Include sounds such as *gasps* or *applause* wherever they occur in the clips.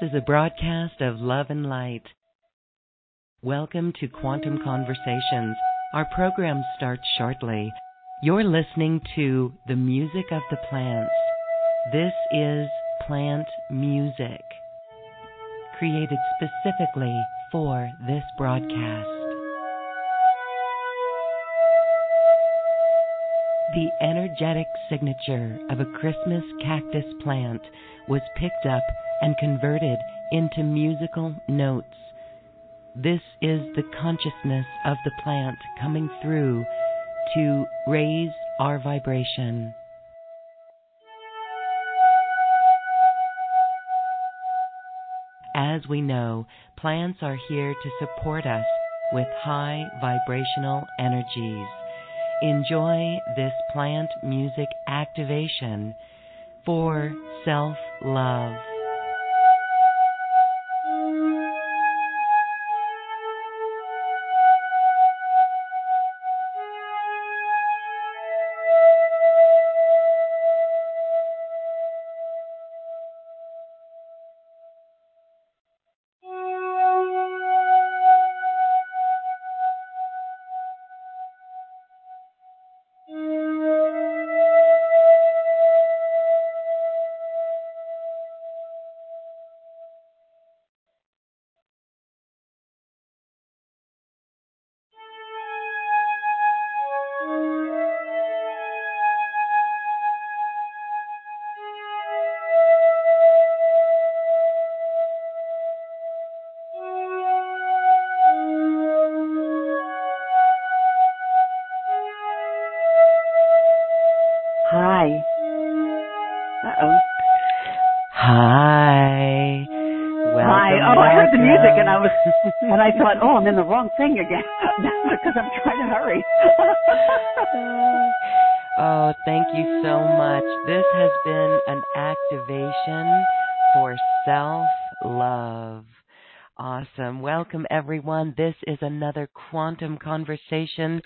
This is a broadcast of love and light. Welcome to Quantum Conversations. Our program starts shortly. You're listening to the music of the plants. This is plant music, created specifically for this broadcast. The energetic signature of a Christmas cactus plant was picked up and converted into musical notes. This is the consciousness of the plant coming through to raise our vibration. As we know, plants are here to support us with high vibrational energies. Enjoy this plant music activation for self love. This is another quantum conversation.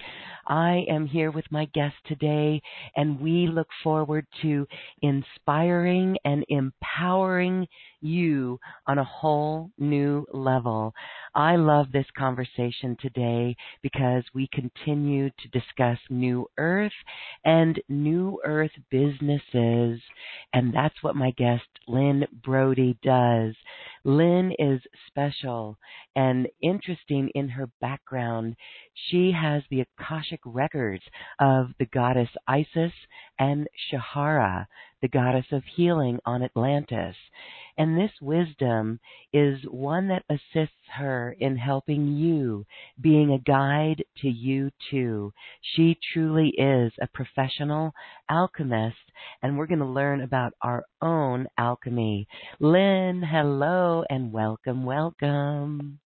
I am here with my guest today, and we look forward to inspiring and empowering you on a whole new level. I love this conversation today because we continue to discuss New Earth and New Earth businesses, and that's what my guest Lynn Brody does. Lynn is special and interesting in her background. She has the Akashic records of the goddess Isis and Shahara, the goddess of healing on Atlantis. And this wisdom is one that assists her in helping you, being a guide to you too. She truly is a professional alchemist, and we're going to learn about our own alchemy. Lynn, hello and welcome, welcome.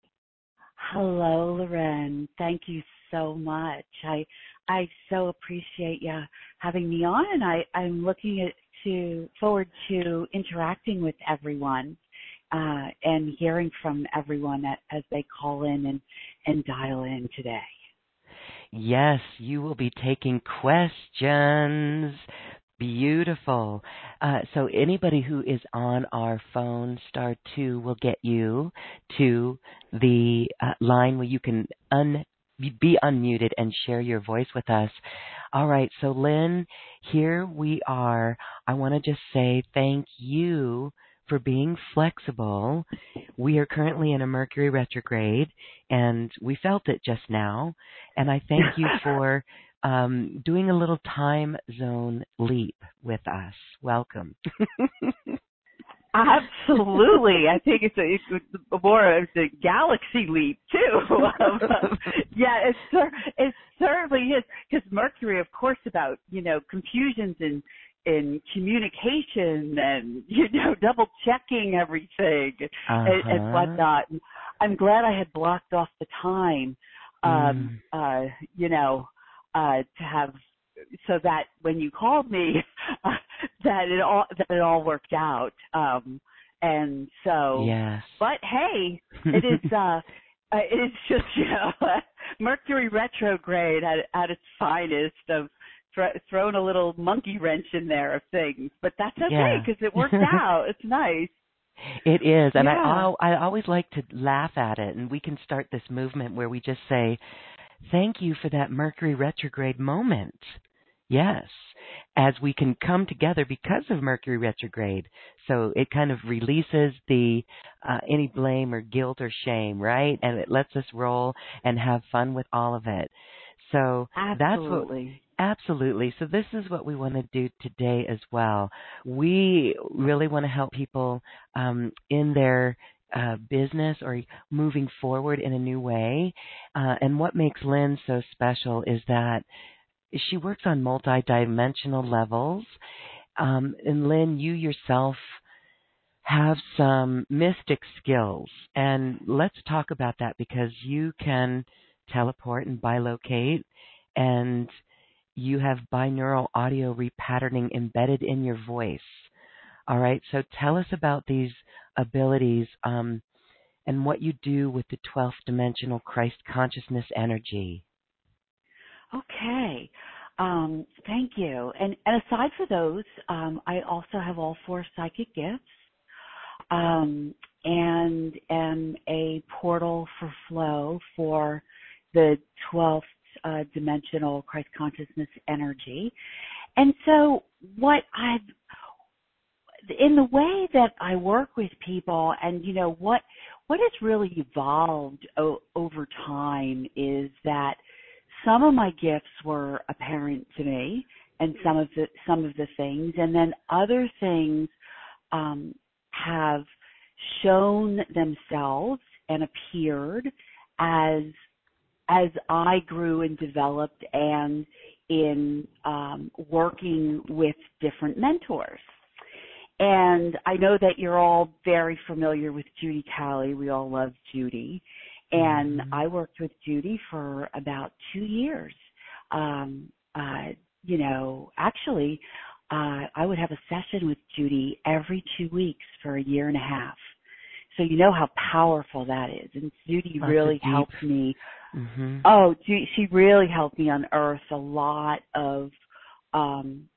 Hello, Loren. Thank you so much. I I so appreciate you having me on, and I I'm looking at, to forward to interacting with everyone uh, and hearing from everyone as they call in and and dial in today. Yes, you will be taking questions. Beautiful. Uh, so anybody who is on our phone, star two, will get you to the uh, line where you can un- be unmuted and share your voice with us. All right, so Lynn, here we are. I want to just say thank you for being flexible. We are currently in a Mercury retrograde, and we felt it just now. And I thank you *laughs* for um, doing a little time zone leap with us. Welcome. *laughs* Absolutely, I think it's a it's more of the galaxy leap too. Um, *laughs* yeah, it cer- it certainly is because Mercury, of course, about you know confusions in in communication and you know double checking everything uh-huh. and, and whatnot. And I'm glad I had blocked off the time, um, Mm. uh, you know, uh, to have so that when you called me, uh, *laughs* that it all that it all worked out. Um, and so, Yes. but hey, it is *laughs* uh, uh, it is just *laughs* you know Mercury retrograde at at its finest of thro- thrown a little monkey wrench in there of things, but that's okay Yeah. because it worked out. It's nice. It is, and yeah. I I always like to laugh at it, and we can start this movement where we just say, "Thank you for that Mercury retrograde moment." Yes, as we can come together because of Mercury retrograde. So it kind of releases the uh, any blame or guilt or shame, right? And it lets us roll and have fun with all of it. So that's what Absolutely. Absolutely. So this is what we want to do today as well. We really want to help people um, in their uh, business or moving forward in a new way. Uh, and what makes Lynn so special is that she works on multi-dimensional levels. Um, and Lynn, you yourself have some mystic skills, and let's talk about that because you can teleport and bilocate, and you have binaural audio repatterning embedded in your voice. All right, so tell us about these abilities um, and what you do with the 12th dimensional Christ consciousness energy. Okay. Um, thank you. And, and aside for those, um, I also have all four psychic gifts um, and am a portal for flow for the 12th uh, dimensional Christ consciousness energy. And so, what I've in the way that I work with people, and you know what what has really evolved o- over time is that some of my gifts were apparent to me, and some of the some of the things, and then other things um, have shown themselves and appeared as as I grew and developed and in um, working with different mentors. And I know that you're all very familiar with Judy Talley. We all love Judy. And mm-hmm. I worked with Judy for about two years. Um, uh, you know, actually, uh, I would have a session with Judy every two weeks for a year and a half. So you know how powerful that is. And Judy Lots really helped me. Mm-hmm. Oh, she really helped me unearth a lot of, um,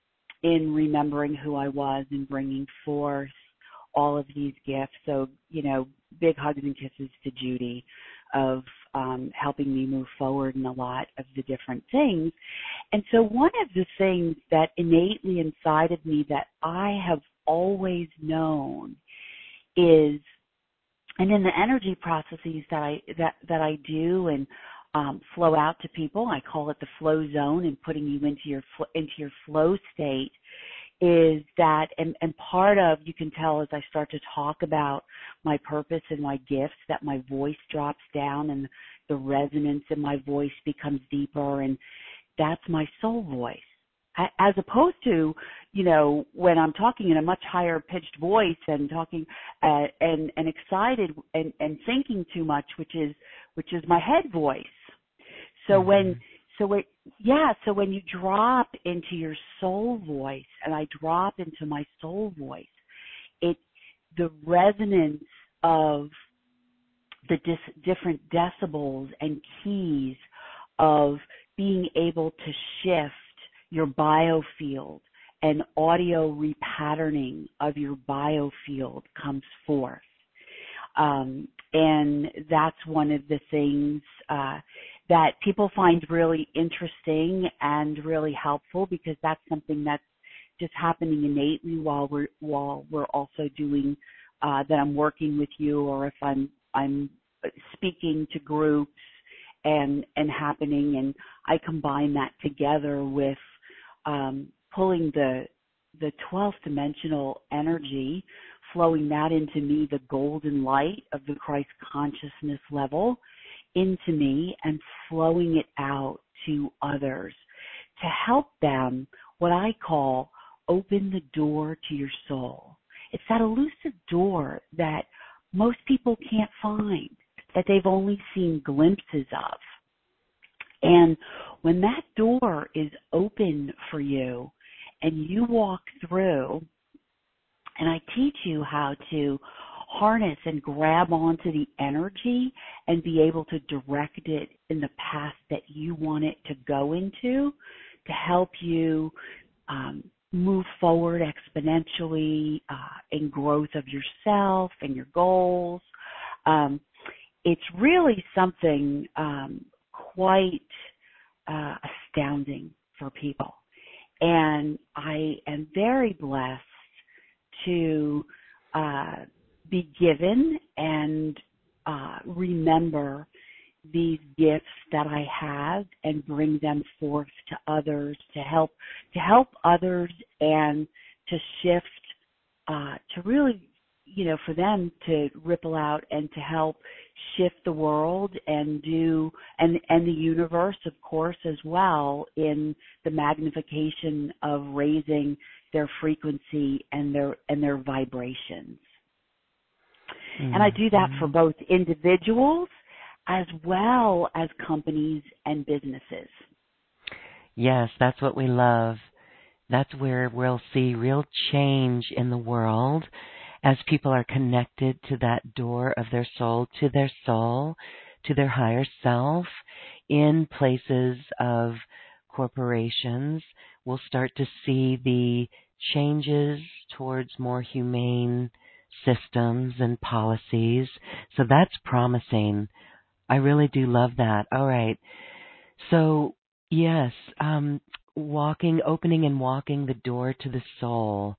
in remembering who I was and bringing forth all of these gifts. So, you know, big hugs and kisses to Judy of um, helping me move forward in a lot of the different things. And so one of the things that innately inside of me that I have always known is and in the energy processes that I that that I do and um, flow out to people, I call it the flow zone and putting you into your into your flow state is that and, and part of you can tell as I start to talk about my purpose and my gifts that my voice drops down and the resonance in my voice becomes deeper and that's my soul voice as opposed to you know when i'm talking in a much higher pitched voice and talking uh, and and excited and and thinking too much which is which is my head voice so mm-hmm. when so it yeah so when you drop into your soul voice and i drop into my soul voice it the resonance of the dis- different decibels and keys of being able to shift your biofield and audio repatterning of your biofield comes forth. Um, and that's one of the things uh, that people find really interesting and really helpful because that's something that's just happening innately while we're while we're also doing uh, that I'm working with you or if I'm I'm speaking to groups and and happening and I combine that together with um, pulling the the 12th dimensional energy, flowing that into me, the golden light of the Christ consciousness level into me and flowing it out to others to help them, what I call open the door to your soul. It's that elusive door that most people can't find, that they've only seen glimpses of. And when that door is open for you and you walk through, and I teach you how to harness and grab onto the energy and be able to direct it in the path that you want it to go into to help you um, move forward exponentially uh, in growth of yourself and your goals. Um, it's really something um, quite uh, astounding for people. And I am very blessed to uh, be given and uh, remember these gifts that I have and bring them forth to others to help to help others and to shift uh, to really you know for them to ripple out and to help shift the world and do and and the universe of course as well in the magnification of raising their frequency and their and their vibrations mm-hmm. and i do that for mm-hmm. both individuals as well as companies and businesses yes that's what we love that's where we'll see real change in the world as people are connected to that door of their soul, to their soul, to their higher self in places of corporations, we'll start to see the changes towards more humane systems and policies. So that's promising. I really do love that. All right. So, yes, um, walking, opening and walking the door to the soul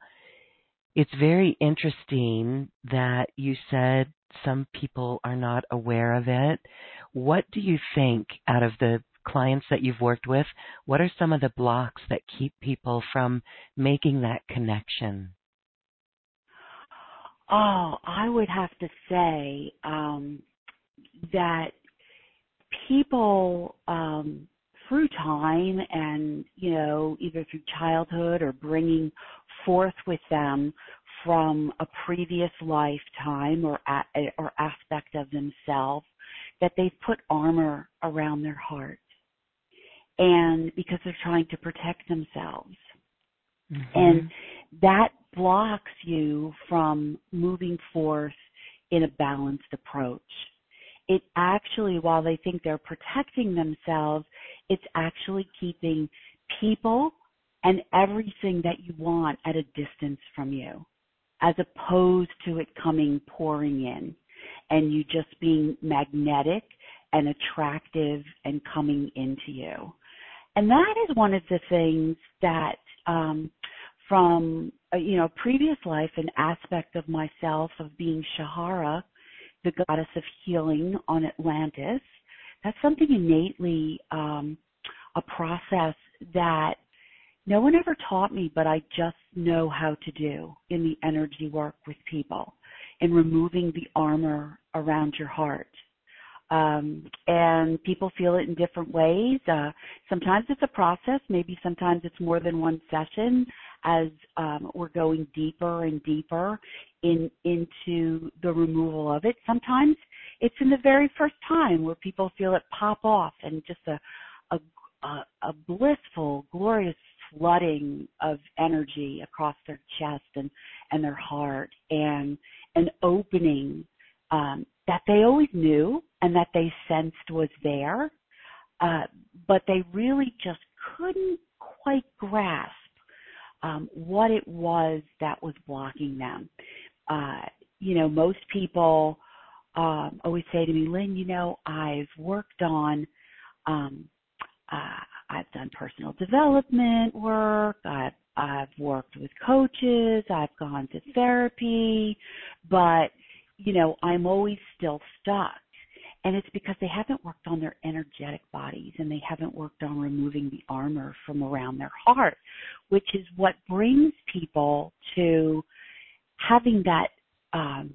it's very interesting that you said some people are not aware of it. What do you think out of the clients that you've worked with, what are some of the blocks that keep people from making that connection? Oh, I would have to say um, that people um, through time and you know either through childhood or bringing forth with them from a previous lifetime or a, or aspect of themselves that they've put armor around their heart. And because they're trying to protect themselves mm-hmm. and that blocks you from moving forth in a balanced approach it actually, while they think they're protecting themselves, it's actually keeping people and everything that you want at a distance from you, as opposed to it coming pouring in and you just being magnetic and attractive and coming into you. And that is one of the things that, um, from uh, you know previous life, an aspect of myself of being Shahara, the goddess of healing on Atlantis. That's something innately um, a process that no one ever taught me, but I just know how to do in the energy work with people in removing the armor around your heart. Um, and people feel it in different ways. Uh, sometimes it's a process. Maybe sometimes it's more than one session as um, we're going deeper and deeper in into the removal of it. Sometimes it's in the very first time where people feel it pop off and just a a, a, a blissful, glorious flooding of energy across their chest and and their heart and an opening um, that they always knew and that they sensed was there, uh, but they really just couldn't quite grasp um, what it was that was blocking them. Uh, you know, most people um, always say to me, Lynn, you know, I've worked on, um, uh, I've done personal development work, I've, I've worked with coaches, I've gone to therapy, but, you know, I'm always still stuck. And it's because they haven't worked on their energetic bodies and they haven't worked on removing the armor from around their heart, which is what brings people to having that um,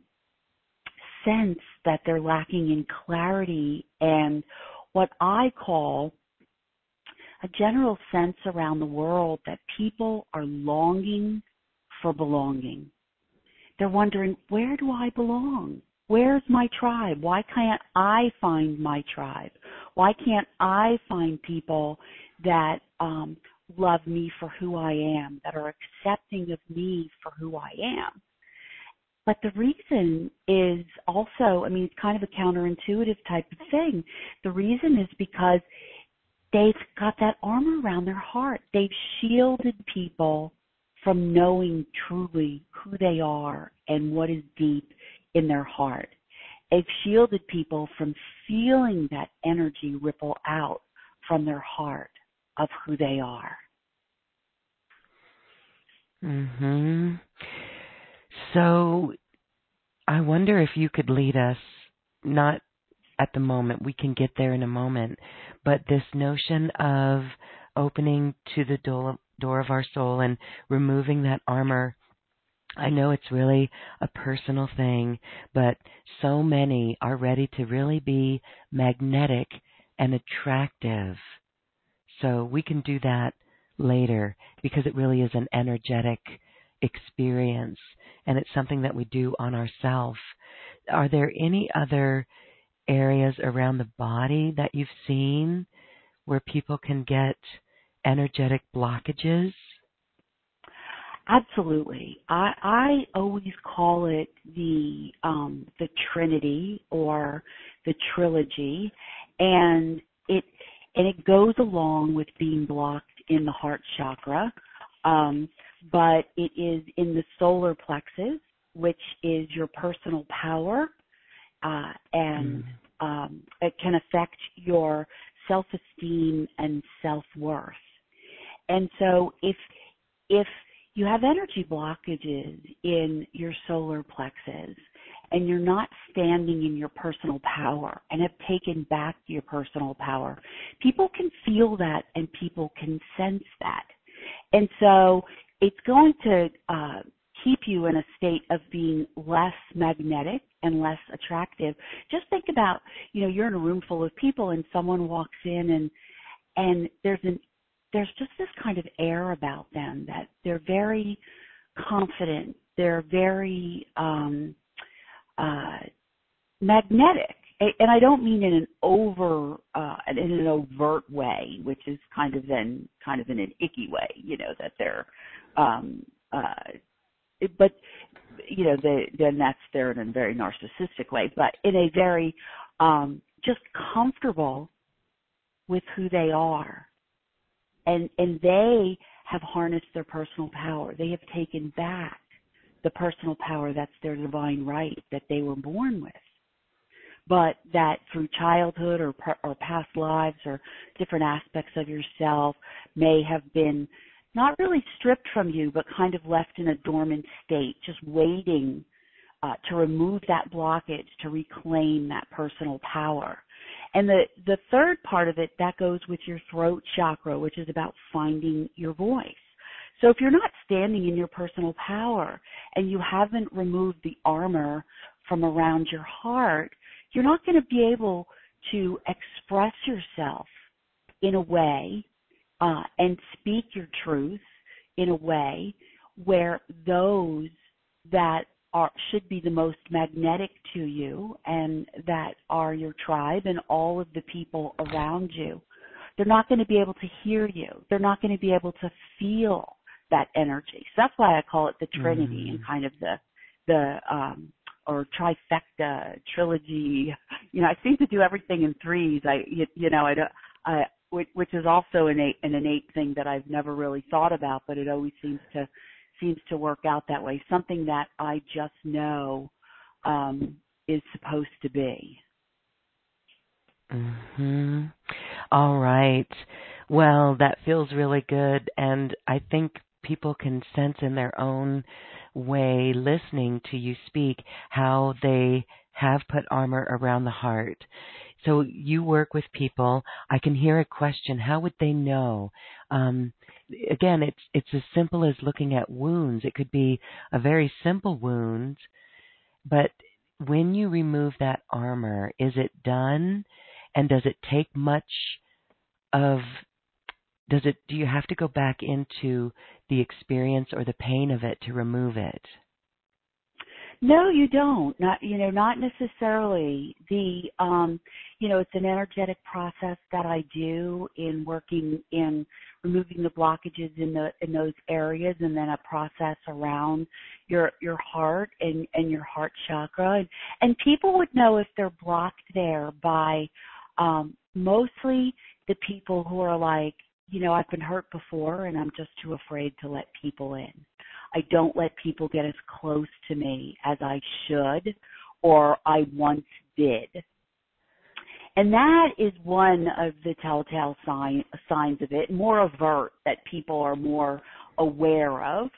sense that they're lacking in clarity and what I call a general sense around the world that people are longing for belonging. They're wondering, where do I belong? Where's my tribe? Why can't I find my tribe? Why can't I find people that um, love me for who I am, that are accepting of me for who I am? But the reason is also, I mean, it's kind of a counterintuitive type of thing. The reason is because they've got that armor around their heart. They've shielded people from knowing truly who they are and what is deep in their heart. They've shielded people from feeling that energy ripple out from their heart of who they are. Mhm. So I wonder if you could lead us not at the moment, we can get there in a moment, but this notion of opening to the door, door of our soul and removing that armor I know it's really a personal thing, but so many are ready to really be magnetic and attractive. So we can do that later because it really is an energetic experience and it's something that we do on ourselves. Are there any other areas around the body that you've seen where people can get energetic blockages? Absolutely. I, I always call it the um, the Trinity or the trilogy, and it and it goes along with being blocked in the heart chakra, um, but it is in the solar plexus, which is your personal power, uh, and mm. um, it can affect your self esteem and self worth. And so if if you have energy blockages in your solar plexus and you're not standing in your personal power and have taken back your personal power, people can feel that and people can sense that. And so it's going to uh, keep you in a state of being less magnetic and less attractive. Just think about, you know, you're in a room full of people and someone walks in and and there's an there's just this kind of air about them that they're very confident. They're very um, uh, magnetic, and I don't mean in an over uh, in an overt way, which is kind of then kind of in an icky way, you know, that they're. Um, uh, but you know, they, then that's there in a very narcissistic way, but in a very um, just comfortable with who they are and and they have harnessed their personal power. They have taken back the personal power that's their divine right that they were born with. But that through childhood or or past lives or different aspects of yourself may have been not really stripped from you, but kind of left in a dormant state, just waiting uh, to remove that blockage, to reclaim that personal power. And the, the third part of it, that goes with your throat chakra, which is about finding your voice. So if you're not standing in your personal power and you haven't removed the armor from around your heart, you're not going to be able to express yourself in a way uh, and speak your truth in a way where those that are should be the most magnetic to you and that are your tribe and all of the people around you. They're not going to be able to hear you. They're not going to be able to feel that energy. So that's why i call it the trinity mm. and kind of the the um or trifecta trilogy. You know i seem to do everything in threes. I you, you know i don't i which, which is also an, an innate thing that i've never really thought about but it always seems to seems to work out that way. Something that I just know um, is supposed to be. Mhm. All right. Well, that feels really good and I think people can sense in their own way listening to you speak how they have put armor around the heart. So you work with people. I can hear a question. How would they know? Um, again, it's it's as simple as looking at wounds. It could be a very simple wound, but when you remove that armor, is it done? And does it take much of does it do you have to go back into the experience or the pain of it to remove it? No, you don't. Not you know, not necessarily. The um you know, it's an energetic process that I do in working in removing the blockages in the in those areas and then a process around your your heart and and your heart chakra and, and people would know if they're blocked there by um mostly the people who are like you know, I've been hurt before and I'm just too afraid to let people in. I don't let people get as close to me as I should or I once did. And that is one of the telltale sign, signs of it, more overt that people are more aware of.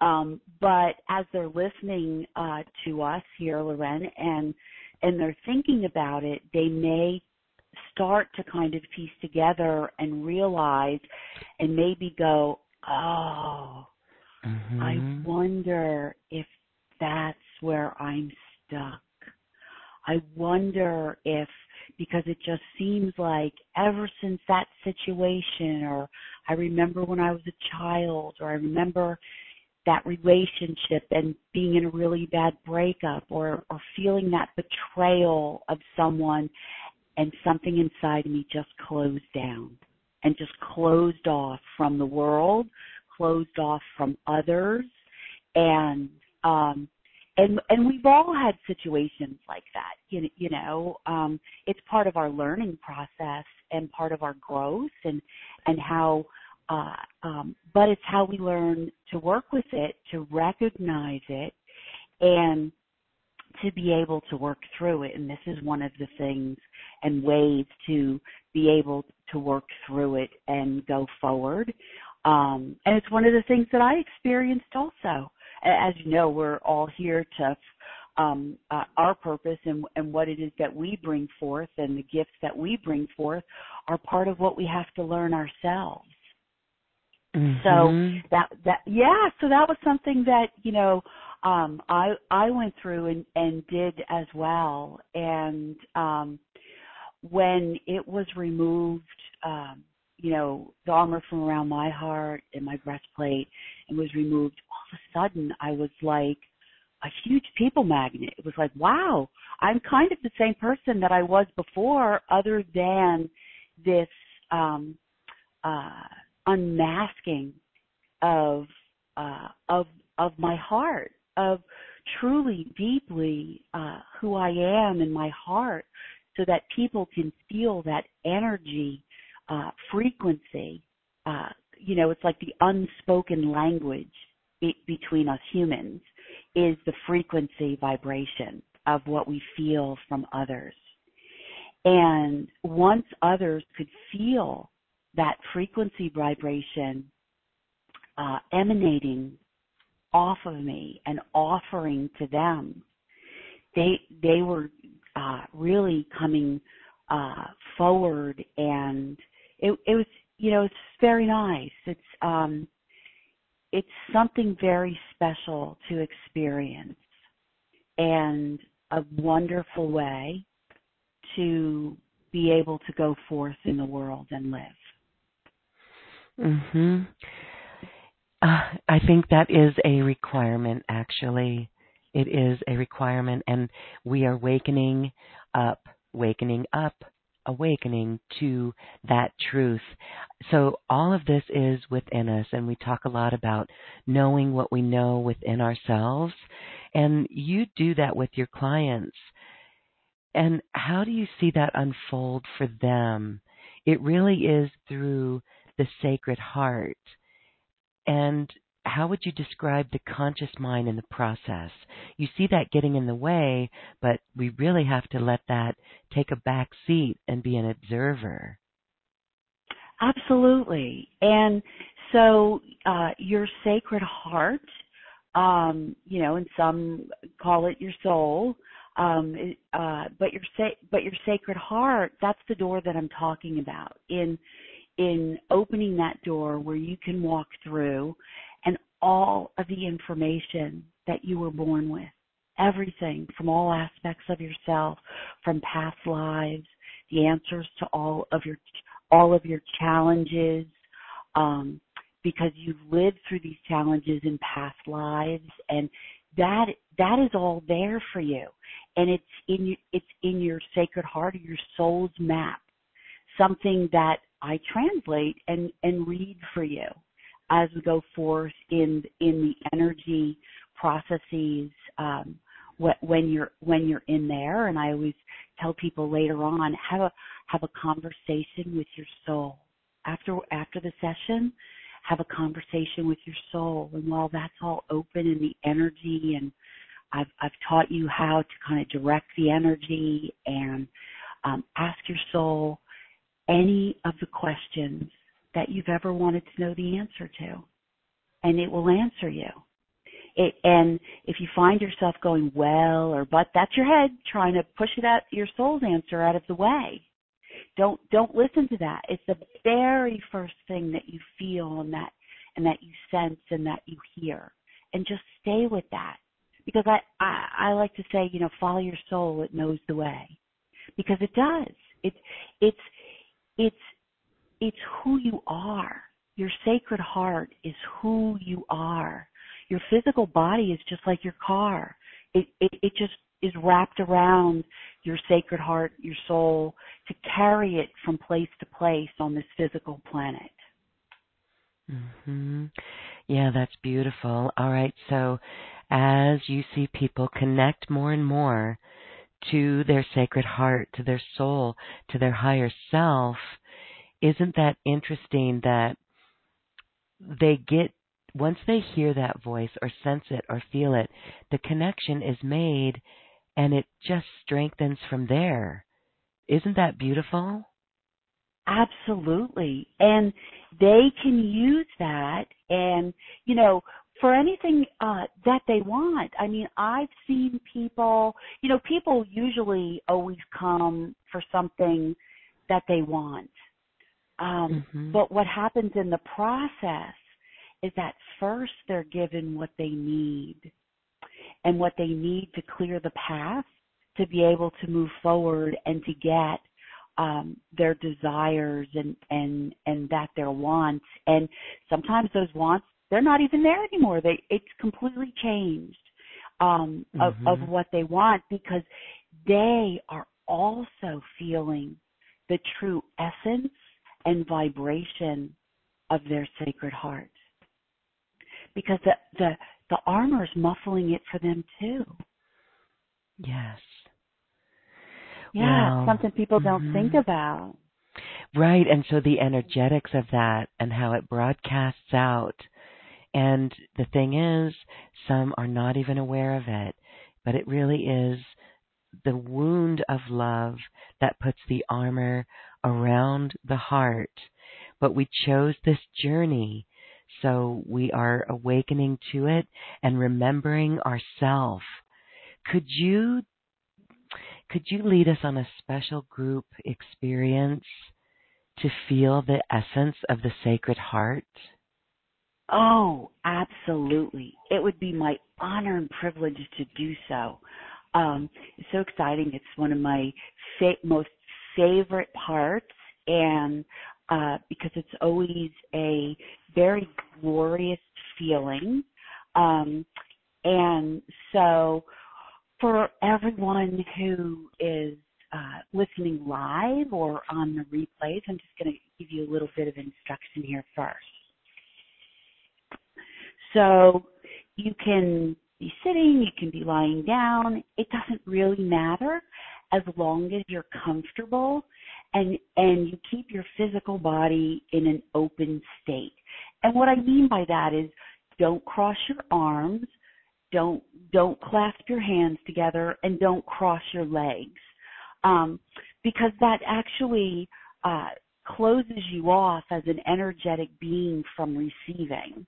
Um, but as they're listening uh, to us here, Loren, and and they're thinking about it, they may start to kind of piece together and realize and maybe go, oh, mm-hmm. I wonder if that's where I'm stuck. I wonder if, because it just seems like ever since that situation, or I remember when I was a child, or I remember that relationship and being in a really bad breakup or or feeling that betrayal of someone and something inside me just closed down and just closed off from the world, closed off from others. And um and and we've all had situations like that you, you know um it's part of our learning process and part of our growth and and how uh um but it's how we learn to work with it to recognize it and to be able to work through it. And this is one of the things and ways to be able to work through it and go forward um and it's one of the things that I experienced also. As you know we're all here to um uh, our purpose and and what it is that we bring forth and the gifts that we bring forth are part of what we have to learn ourselves. Mm-hmm. so that that yeah so that was something that you know um I I went through and and did as well. And um when it was removed um you know the armor from around my heart and my breastplate and was removed all of a sudden I was like a huge people magnet. It was like wow I'm kind of the same person that I was before other than this um uh unmasking of uh of of my heart of truly deeply uh, who I am in my heart so that people can feel that energy uh, frequency. Uh, you know, it's like the unspoken language be- between us humans is the frequency vibration of what we feel from others. And once others could feel that frequency vibration uh, emanating off of me and offering to them, they they were uh, really coming uh, forward, and it, it was you know it's very nice. It's um, it's something very special to experience, and a wonderful way to be able to go forth in the world and live. Mhm. Uh, I think that is a requirement, actually. It is a requirement, and we are wakening up, wakening up, awakening to that truth. So, all of this is within us, and we talk a lot about knowing what we know within ourselves. And you do that with your clients. And how do you see that unfold for them? It really is through the sacred heart and how would you describe the conscious mind in the process? You see that getting in the way, but we really have to let that take a back seat and be an observer. Absolutely. And so uh, your sacred heart, um, you know, and some call it your soul, um, uh, but your sa- but your sacred heart, that's the door that I'm talking about. In in opening that door where you can walk through all of the information that you were born with. Everything from all aspects of yourself, from past lives, the answers to all of your all of your challenges, um, because you've lived through these challenges in past lives, and that that is all there for you, and it's in it's in your sacred heart, your soul's map, something that I translate and, and read for you as we go forth in in the energy processes um, when you're when you're in there. And I always tell people later on have a have a conversation with your soul after after the session, have a conversation with your soul. And while that's all open in the energy and I've I've taught you how to kind of direct the energy and um, ask your soul any of the questions that you've ever wanted to know the answer to, and it will answer you. It, and if you find yourself going well or but, that's your head trying to push it out your soul's answer out of the way. Don't don't listen to that. It's the very first thing that you feel and that and that you sense and that you hear, and just stay with that. Because I I, I like to say, you know, follow your soul. It knows the way, because it does. It's it's it's it's who you are. Your sacred heart is who you are. Your physical body is just like your car. It, it, it just is wrapped around your sacred heart, your soul, to carry it from place to place on this physical planet. Mhm. Yeah, that's beautiful. All right. So, as you see people connect more and more to their sacred heart, to their soul, to their higher self, isn't that interesting that they get once they hear that voice or sense it or feel it, the connection is made and it just strengthens from there. Isn't that beautiful? Absolutely. And they can use that and, you know, for anything uh that they want. I mean, I've seen people, you know, people usually always come for something that they want. Um hmm but what happens in the process is that first they're given what they need and what they need to clear the path to be able to move forward and to get um, their desires and and and that their wants. And sometimes those wants they're not even there anymore. They it's completely changed um of hmm of what they want because they are also feeling the true essence and vibration of their sacred heart because the the the armor is muffling it for them too. Yes. Yeah, Wow. something people don't think Mhm. about. Right. And so the energetics of that and how it broadcasts out. And the thing is, some are not even aware of it, but it really is the wound of love that puts the armor around the heart. But we chose this journey, so we are awakening to it and remembering ourself. Could you could you lead us on a special group experience to feel the essence of the Sacred Heart? Oh, absolutely. It would be my honor and privilege to do so. Um, it's so exciting. It's one of my fa- most favorite parts, and uh, because it's always a very glorious feeling. Um, and so, for everyone who is uh, listening live or on the replays, I'm just going to give you a little bit of instruction here first. So you can be sitting, you can be lying down. It doesn't really matter as long as you're comfortable and and you keep your physical body in an open state. And what I mean by that is don't cross your arms, don't don't clasp your hands together and don't cross your legs. Um, because that actually uh, closes you off as an energetic being from receiving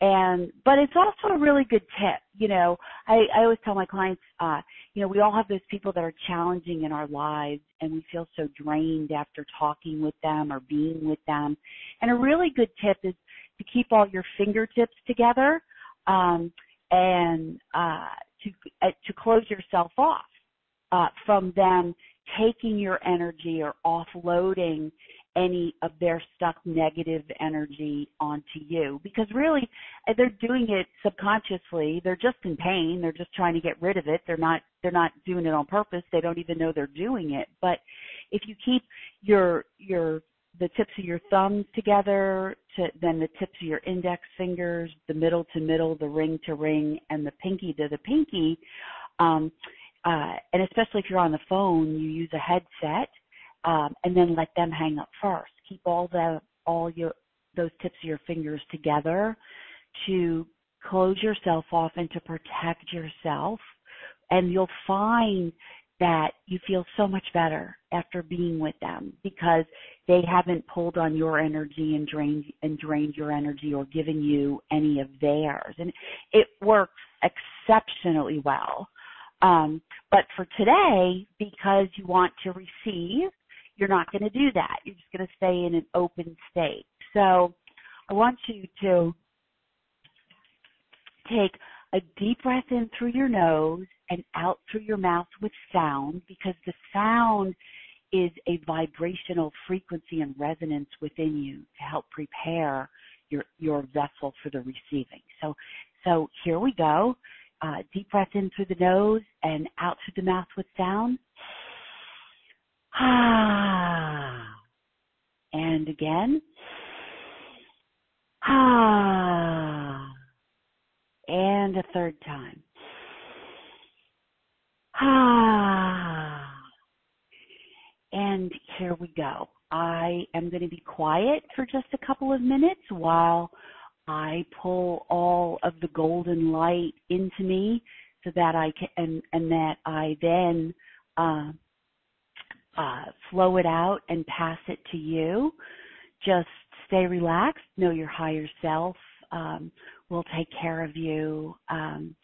and but it's also a really good tip you know. I i always tell my clients uh you know we all have those people that are challenging in our lives and we feel so drained after talking with them or being with them. And a really good tip is to keep all your fingertips together um and uh to uh, to close yourself off uh from them taking your energy or offloading any of their stuck negative energy onto you. Because really uh, they're doing it subconsciously. They're just in pain. They're just trying to get rid of it. They're not they're not doing it on purpose. They don't even know they're doing it. But if you keep your your the tips of your thumbs together to then the tips of your index fingers the middle to middle the ring to ring and the pinky to the pinky um uh and especially if you're on the phone you use a headset um, and then let them hang up first. Keep all the all your those tips of your fingers together to close yourself off and to protect yourself. And you'll find that you feel so much better after being with them because they haven't pulled on your energy and drained and drained your energy or given you any of theirs. And it works exceptionally well. Um, but for today, because you want to receive, you're not going to do that. You're just going to stay in an open state. So I want you to take a deep breath in through your nose and out through your mouth with sound because the sound is a vibrational frequency and resonance within you to help prepare your your vessel for the receiving. So so here we go. Uh, deep breath in through the nose and out through the mouth with sound. *sighs* And again. *sighs* And a third time. *sighs* And here we go. I am going to be quiet for just a couple of minutes while I pull all of the golden light into me so that I can, and, and that I then, uh, uh, flow it out and pass it to you. Just stay relaxed. Know your higher self um, will take care of you, um,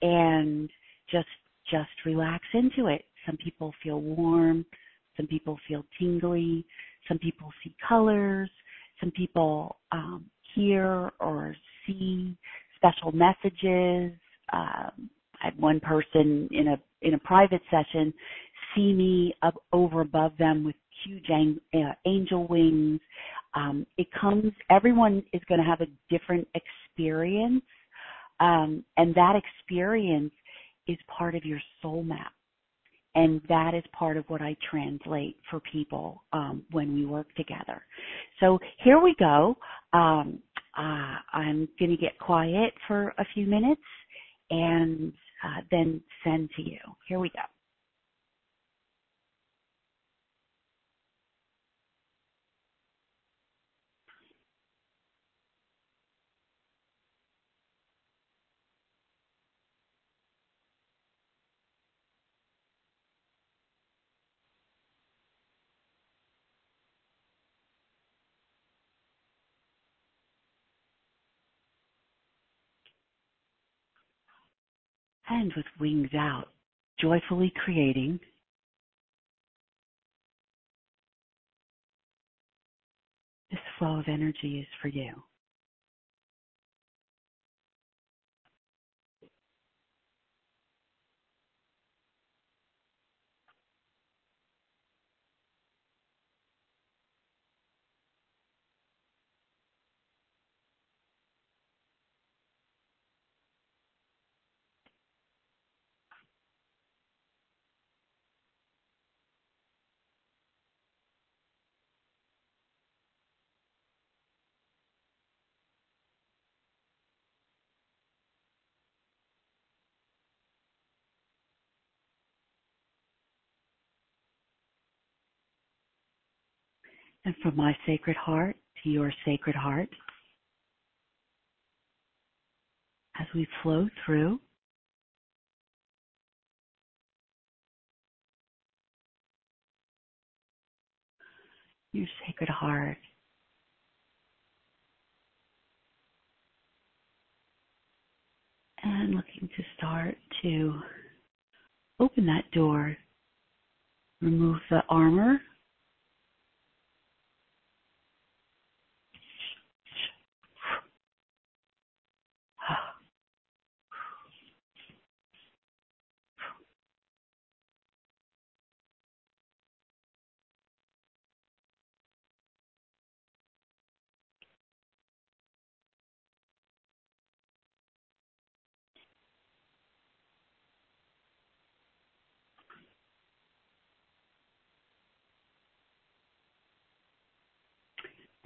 and just just relax into it. Some people feel warm. Some people feel tingly. Some people see colors. Some people um, hear or see special messages. Um, I had one person in a in a private session see me up over above them with huge uh, angel wings. Um, it comes. Everyone is going to have a different experience, um, and that experience is part of your soul map. And that is part of what I translate for people um, when we work together. So here we go. Um, uh, I'm going to get quiet for a few minutes and uh, then send to you. Here we go. And with wings out, joyfully creating this flow of energy is for you. And from my sacred heart to your sacred heart, as we flow through, your sacred heart and looking to start to open that door, remove the armor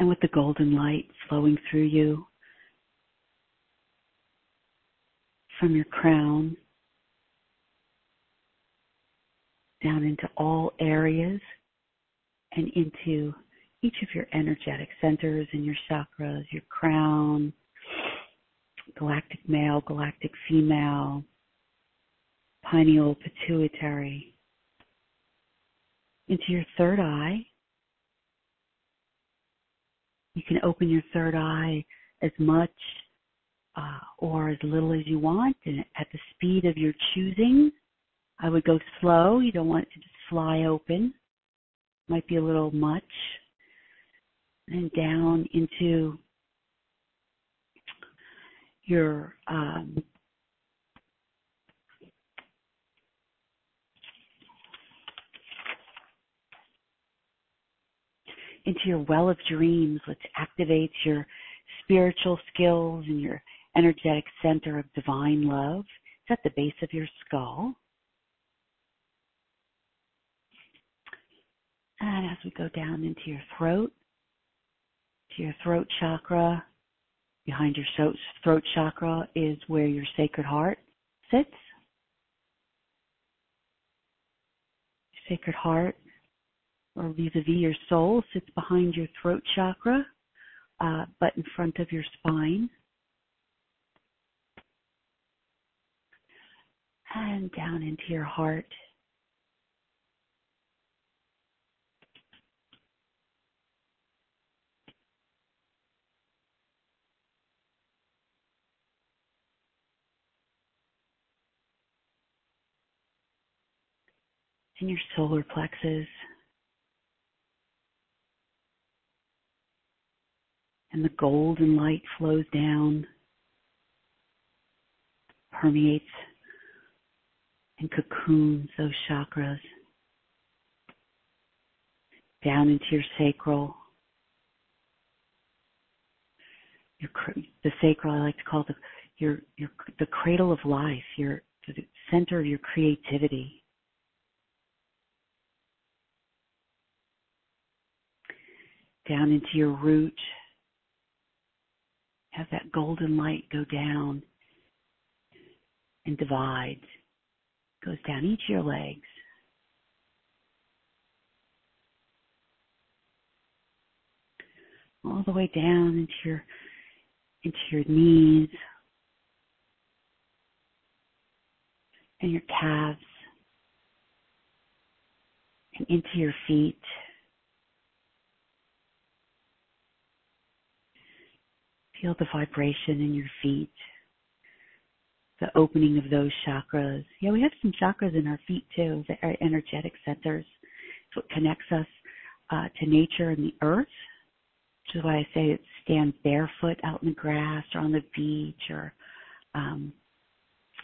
and with the golden light flowing through you from your crown down into all areas and into each of your energetic centers and your chakras, your crown, galactic male, galactic female, pineal pituitary, into your third eye. You can open your third eye as much uh, or as little as you want and at the speed of your choosing. I would go slow. You don't want it to just fly open. Might be a little much. And down into your um, into your well of dreams, which activates your spiritual skills and your energetic center of divine love. It's at the base of your skull. And as we go down into your throat, to your throat chakra, behind your throat chakra is where your sacred heart sits. Sacred heart, or vis-a-vis your soul, sits behind your throat chakra, uh, but in front of your spine. And down into your heart in your solar plexus. And the golden light flows down, permeates and cocoons those chakras down into your sacral. Your, the sacral, I like to call the your your the cradle of life, your the center of your creativity. down into your root. Have that golden light go down and divide. Goes down each of your legs. All the way down into your into your knees and your calves and into your feet. Feel the vibration in your feet, the opening of those chakras. Yeah, we have some chakras in our feet too, the energetic centers. It's what connects us uh, to nature and the earth, which is why I say it stand barefoot out in the grass or on the beach or um,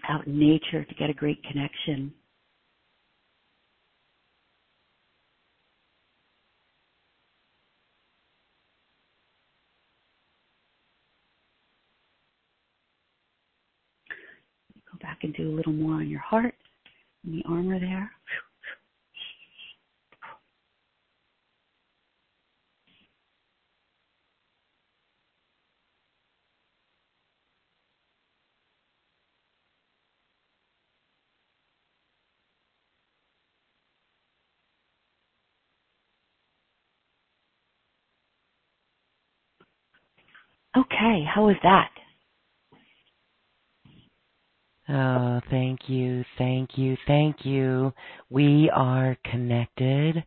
out in nature to get a great connection. Back and do a little more on your heart and the armor there. Okay, how was that? Oh, thank you, thank you, thank you. We are connected.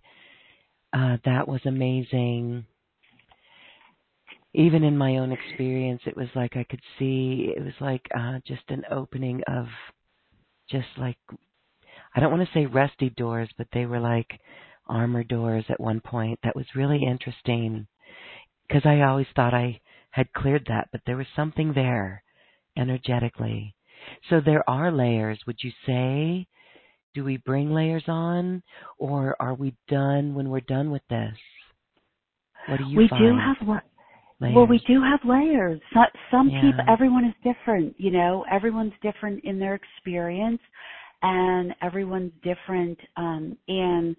Uh, that was amazing. Even in my own experience, it was like I could see, it was like uh, just an opening of just like, I don't want to say rusty doors, but they were like armor doors at one point. That was really interesting because I always thought I had cleared that, but there was something there energetically so there are layers, would you say? Do we bring layers on, or are we done when we're done with this? What do you we find? do have layers. Well, we do have layers. Some, some yeah. people, everyone is different. You know, everyone's different in their experience, and everyone's different um, in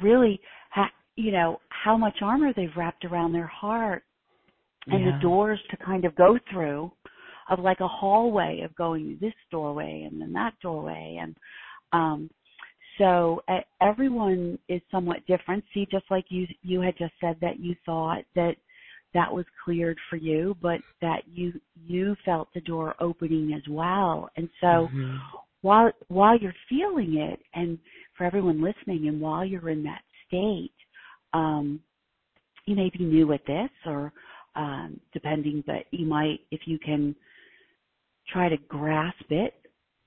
really, ha- you know, how much armor they've wrapped around their heart and yeah. the doors to kind of go through of like a hallway of going this doorway and then that doorway and um so uh, everyone is somewhat different. See, just like you you had just said that you thought that that was cleared for you, but that you you felt the door opening as well. And so Mm-hmm. while while you're feeling it, and for everyone listening, and while you're in that state, um, you may be new at this, or um, depending, but you might if you can try to grasp it,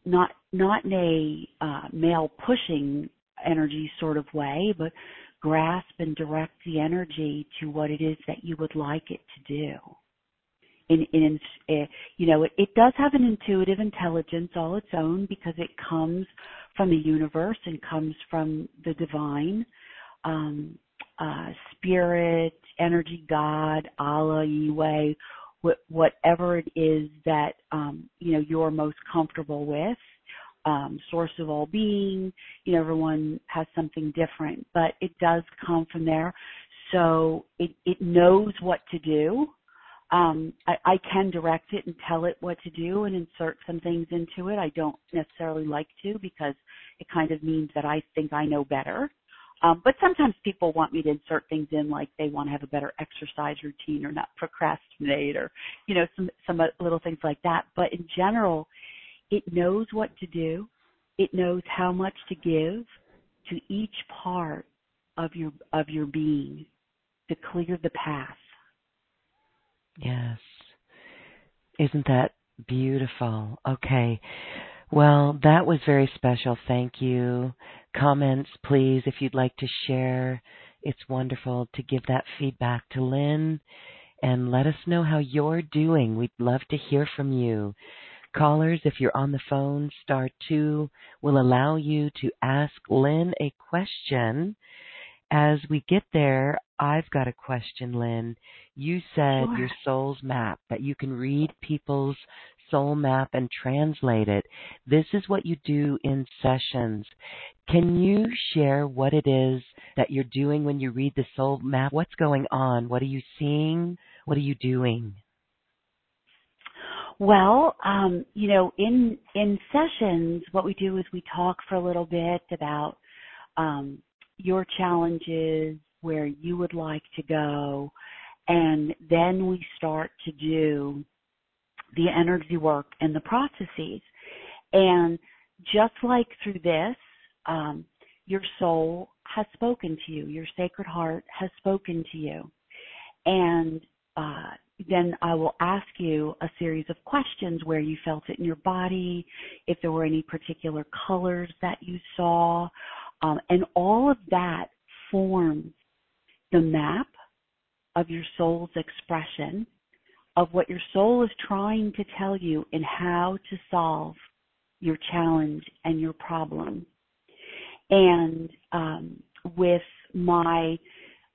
not not in a uh, male pushing energy sort of way, but grasp and direct the energy to what it is that you would like it to do. In, in, uh, you know, it, it does have an intuitive intelligence all its own because it comes from the universe and comes from the divine, um, uh, spirit, energy, God, Allah, Yahweh, wh- whatever it is that um, you know you're most comfortable with. Um, source of all being, you know, everyone has something different, but it does come from there. So it, it knows what to do. Um, I, I can direct it and tell it what to do and insert some things into it. I don't necessarily like to because it kind of means that I think I know better. Um, but sometimes people want me to insert things in like they want to have a better exercise routine or not procrastinate or, you know, some, some little things like that. But in general, it knows what to do. It knows how much to give to each part of your of your being to clear the path. Yes. Isn't that beautiful? Okay. Well, that was very special. Thank you. Comments, please, if you'd like to share. It's wonderful to give that feedback to Lynn and let us know how you're doing. We'd love to hear from you. Callers, if you're on the phone, star two will allow you to ask Lynn a question. As we get there, I've got a question, Lynn. You said Sure. your soul's map, that you can read people's soul map and translate it. This is what you do in sessions. Can you share what it is that you're doing when you read the soul map? What's going on? What are you seeing? What are you doing? Well, um, you know, in in sessions, what we do is we talk for a little bit about um, your challenges, where you would like to go, and then we start to do the energy work and the processes. And just like through this, um, your soul has spoken to you, your sacred heart has spoken to you, and uh, then I will ask you a series of questions where you felt it in your body, if there were any particular colors that you saw, um, and all of that forms the map of your soul's expression of what your soul is trying to tell you and how to solve your challenge and your problem. And um, with my,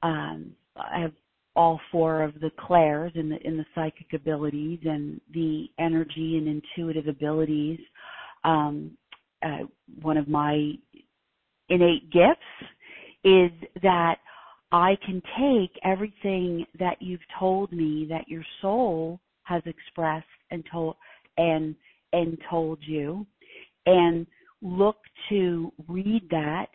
um, I have all four of the clairs in the in the psychic abilities and the energy and intuitive abilities. Um, uh, one of my innate gifts is that I can take everything that you've told me that your soul has expressed and told and and told you and look to read that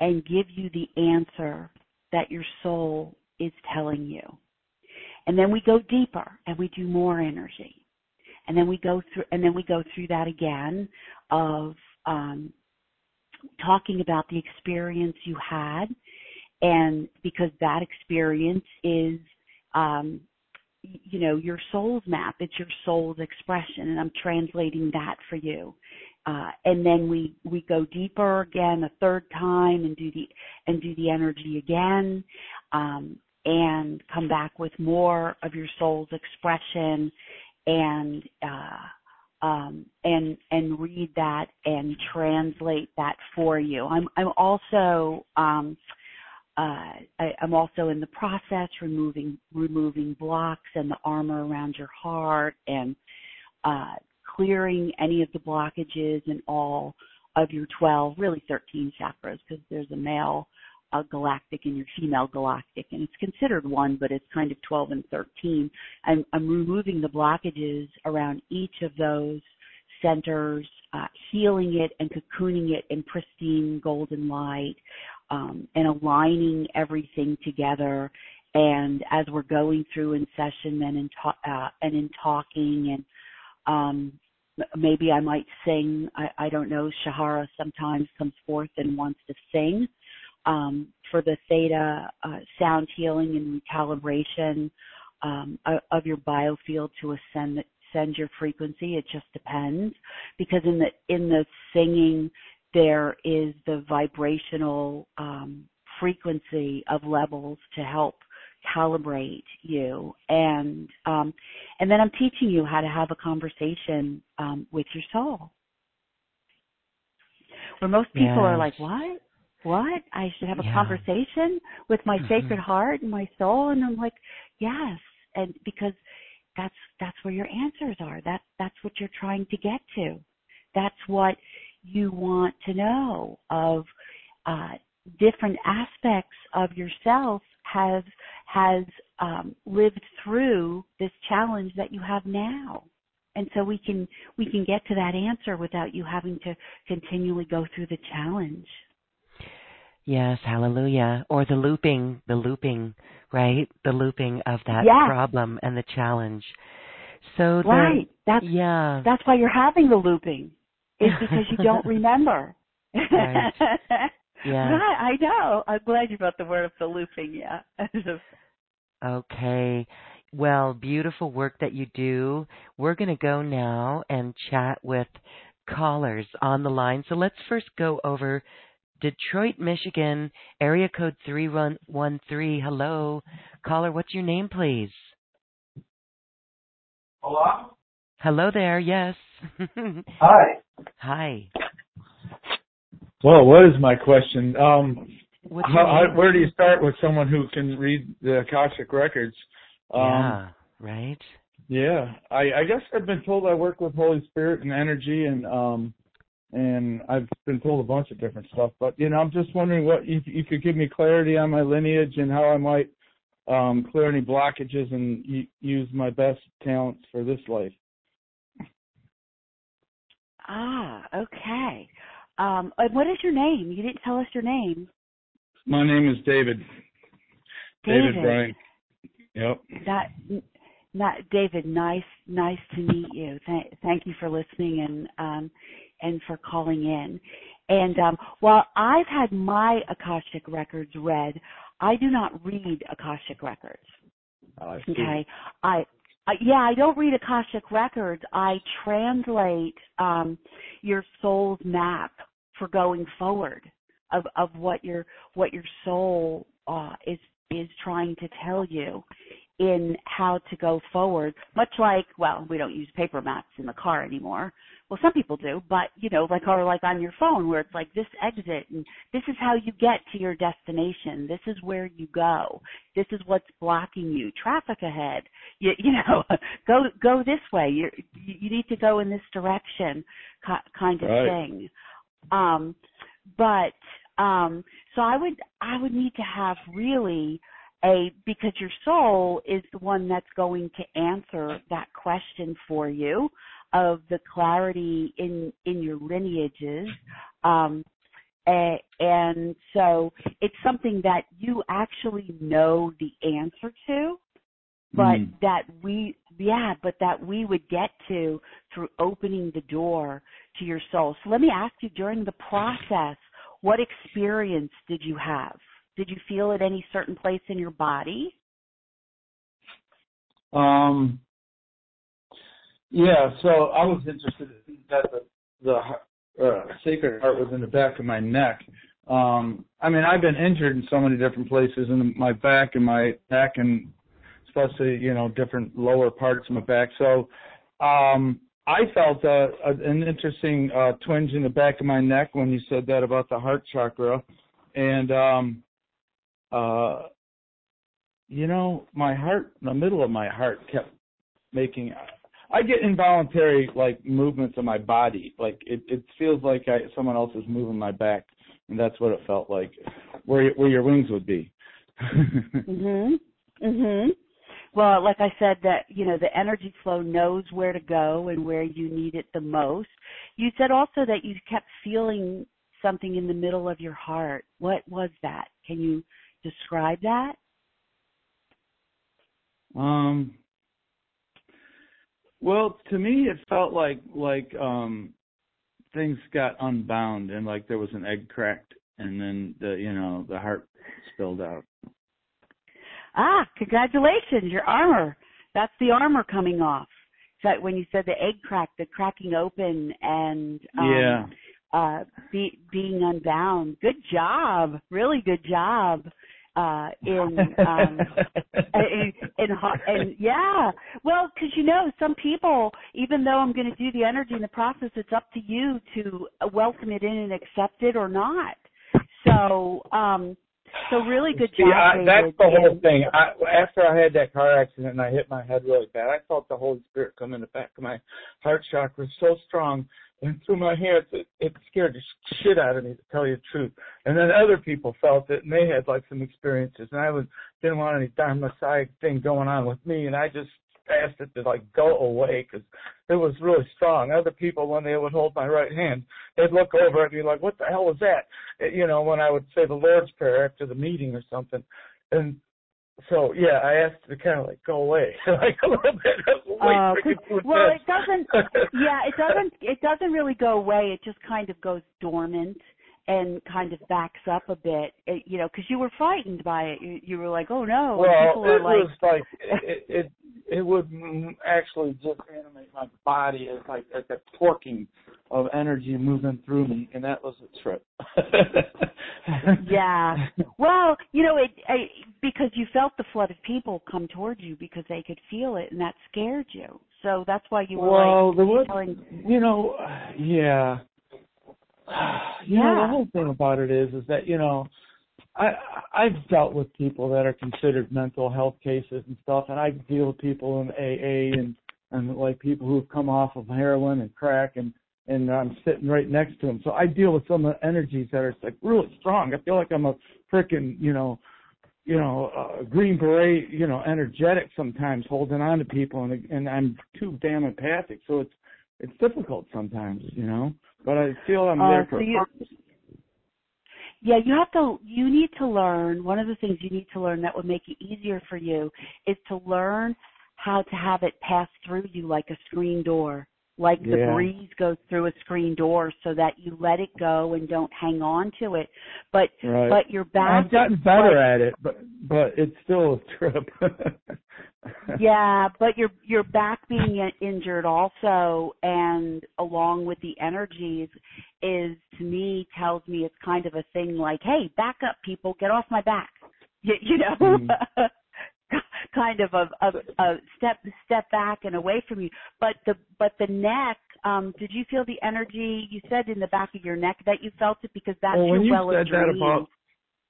and give you the answer that your soul is telling you. And then we go deeper and we do more energy. And then we go through and then we go through that again of um, talking about the experience you had and because that experience is um, you know your soul's map it's your soul's expression and i'm translating that for you uh, and then we we go deeper again a third time and do the and do the energy again um, and come back with more of your soul's expression and uh, um, and and read that and translate that for you. I'm I'm also um, uh, I, I'm also in the process removing removing blocks and the armor around your heart and uh, clearing any of the blockages in all of your 12, really 13 chakras, because there's a male uh, galactic and your female galactic, and it's considered one, but it's kind of 12 and 13. I'm, I'm removing the blockages around each of those centers, uh, healing it and cocooning it in pristine golden light, um, and aligning everything together. And as we're going through in session and in, uh, and in talking and um, maybe I might sing. I, I don't know. Shahara sometimes comes forth and wants to sing um, for the theta uh, sound healing and recalibration um, of your biofield to ascend send your frequency. It just depends because in the in the singing there is the vibrational um, frequency of levels to help calibrate you and um, and then I'm teaching you how to have a conversation um, with your soul. Where most people yes. are like, "What? What? I should have a yeah. conversation with my mm-hmm. sacred heart and my soul?" And I'm like, "Yes." And because that's that's where your answers are. That that's what you're trying to get to. That's what you want to know of uh, different aspects of yourself has has um, lived through this challenge that you have now. And so we can we can get to that answer without you having to continually go through the challenge. Yes hallelujah. Or the looping the looping right? The looping of that yes. problem and the challenge. So the, right. That's yeah. that's why you're having the looping is *laughs* because you don't remember right. *laughs* Yeah. Right, I know. I'm glad you brought the word of the looping, yeah. *laughs* okay. Well, beautiful work that you do. We're going to go now and chat with callers on the line. So let's first go over Detroit, Michigan, area code 3113. Hello. Caller, what's your name, please? Hello? Hello there, yes. Hi. Hi. Well, what is my question? Um, how, where do you start with someone who can read the Akashic records? Um, yeah, right. Yeah, I, I guess I've been told I work with Holy Spirit and energy, and um, and I've been told a bunch of different stuff. But you know, I'm just wondering what if you could give me clarity on my lineage and how I might um, clear any blockages and use my best talents for this life. Ah, okay. Um, what is your name? You didn't tell us your name. My name is David. David, David Bryan. Yep. That, not David. Nice, nice to meet you. Thank, thank you for listening and um, and for calling in. And um, while I've had my Akashic records read, I do not read Akashic records. Oh, I okay, I yeah, I don't read Akashic records. I translate um, your soul's map for going forward of of what your what your soul uh, is is trying to tell you in how to go forward. Much like, well, we don't use paper maps in the car anymore, well, some people do, but you know, like or like on your phone where it's like this exit and this is how you get to your destination. This is where you go. This is what's blocking you. Traffic ahead. You you *laughs* know, go go this way. You you need to go in this direction, kind of right. thing. Um, but um, so I would I would need to have really a because your soul is the one that's going to answer that question for you of the clarity in in your lineages. Um, and so it's something that you actually know the answer to but mm. that we yeah but that we would get to through opening the door to your soul. So let me ask you during the process what experience did you have? Did you feel at any certain place in your body? Um yeah, so I was interested in that the, the uh, sacred heart was in the back of my neck. Um, I mean, I've been injured in so many different places in my back and my neck, and especially you know different lower parts of my back. So um, I felt uh, an interesting uh, twinge in the back of my neck when you said that about the heart chakra, and um, uh, you know, my heart, the middle of my heart kept making I get involuntary like movements of my body. Like it, it feels like I, someone else is moving my back, and that's what it felt like, where where your wings would be. *laughs* mhm. Mhm. Well, like I said, that you know the energy flow knows where to go and where you need it the most. You said also that you kept feeling something in the middle of your heart. What was that? Can you describe that? Um. Well, to me, it felt like like um things got unbound and like there was an egg cracked and then the you know the heart spilled out. Ah, congratulations, your armor. That's the armor coming off. So when you said the egg crack, the cracking open and um, yeah, uh, be, being unbound. Good job, really good job. Uh, *laughs* in um, in, in, in yeah, well, because you know some people, even though I'm going to do the energy in the process, it's up to you to welcome it in and accept it or not. So, um, so really good job. Yeah, I, that's the whole thing. I, after I had that car accident and I hit my head really bad, I felt the Holy Spirit come in the back of my heart chakra so strong and through my hands. It, it scared the shit out of me to tell you the truth. And then other people felt it and they had like some experiences, and I was didn't want any dharma side thing going on with me, and I just asked it to like go away because it was really strong. Other people, when they would hold my right hand, they'd look over at me like, "What the hell was that?" You know, when I would say the Lord's Prayer after the meeting or something, and so yeah, I asked it to kind of like go away, *laughs* like a little bit. Uh, well, it doesn't. yeah, it doesn't. It doesn't really go away. It just kind of goes dormant and kind of backs up a bit, it, you know, because you were frightened by it. You, you were like, "Oh no!" Well, it like, was like it, it it would actually just animate my body as like as a torquing of energy moving through me, and that was a trip. *laughs* yeah. Well, you know, it I, because you felt the flood of people come towards you because they could feel it, and that scared you. So that's why you were well, like there was, telling. You know, yeah. *sighs* You yeah. know, the whole thing about it is, is that you know, I I've dealt with people that are considered mental health cases and stuff, and I deal with people in AA and and like people who've come off of heroin and crack, and and I'm sitting right next to them. So I deal with some of the energies that are like really strong. I feel like I'm a freaking you know, you know, uh, green beret, you know, energetic sometimes, holding on to people, and and I'm too damn empathic, so it's it's difficult sometimes, you know. But I feel I'm Uh, there for a you- Yeah, you have to, you need to learn, one of the things you need to learn that would make it easier for you is to learn how to have it pass through you like a screen door. Like the Yeah. breeze goes through a screen door so that you let it go and don't hang on to it. But, Right. but your back I've gotten better like- at it, but but it's still a trip. *laughs* yeah, but your your back being in- injured also, and along with the energies, is to me tells me it's kind of a thing like, hey, back up, people, get off my back. *laughs* You, you know, Mhm. *laughs* kind of a, a a step step back and away from you. But the but the neck, um, did you feel the energy? You said in the back of your neck that you felt it because that's well, when your you well said that about,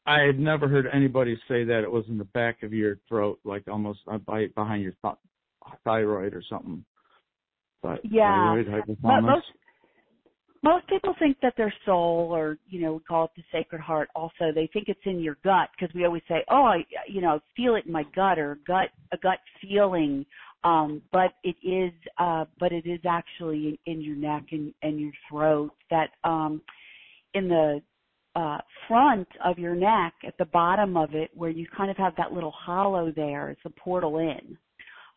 I had never heard anybody say that it was in the back of your throat, like almost uh, by behind your th- thyroid or something. But Yeah. thyroid But most most people think that their soul or you know we call it the sacred heart also they think it's in your gut because we always say oh i you know feel it in my gut or gut a gut feeling um but it is uh but it is actually in, your neck and and your throat that um in the uh front of your neck at the bottom of it where you kind of have that little hollow there it's a portal in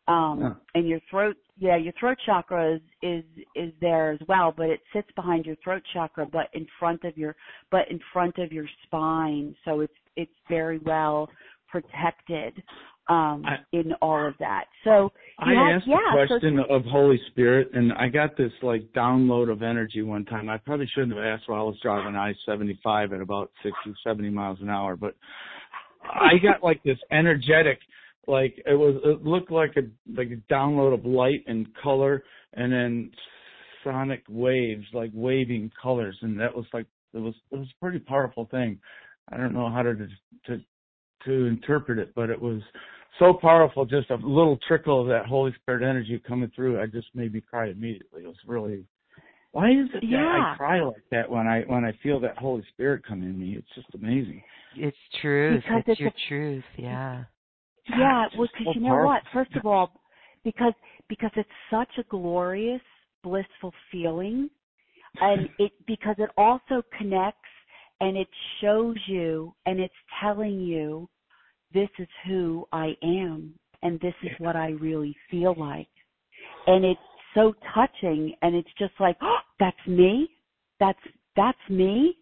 um Yeah. and your throat yeah your throat chakra is is is there as well but it sits behind your throat chakra but in front of your but in front of your spine. So it's it's very well protected um I- in all of that. So I have- asked yeah, the so- question of Holy Spirit, and I got this like download of energy one time. I probably shouldn't have asked while I was driving. I-75 at about 60, 70 miles an hour, but I got like this energetic, like it was, it looked like a like a download of light and color, and then sonic waves, like waving colors, and that was like it was it was a pretty powerful thing. I don't know how to to to interpret it, but it was so powerful. Just a little trickle of that Holy Spirit energy coming through, I just made me cry immediately. It was really. Why is it that Yeah. I cry like that when I when I feel that Holy Spirit come in me? It's just amazing. It's truth. Because it's it's your a- truth. Yeah. Yeah, *laughs* well, because so you know powerful. what? First of all, because because it's such a glorious, blissful feeling, and *laughs* it because it also connects and it shows you and it's telling you this is who I am and this is what I really feel like, and it's so touching and it's just like oh, *gasps* that's me, that's that's me,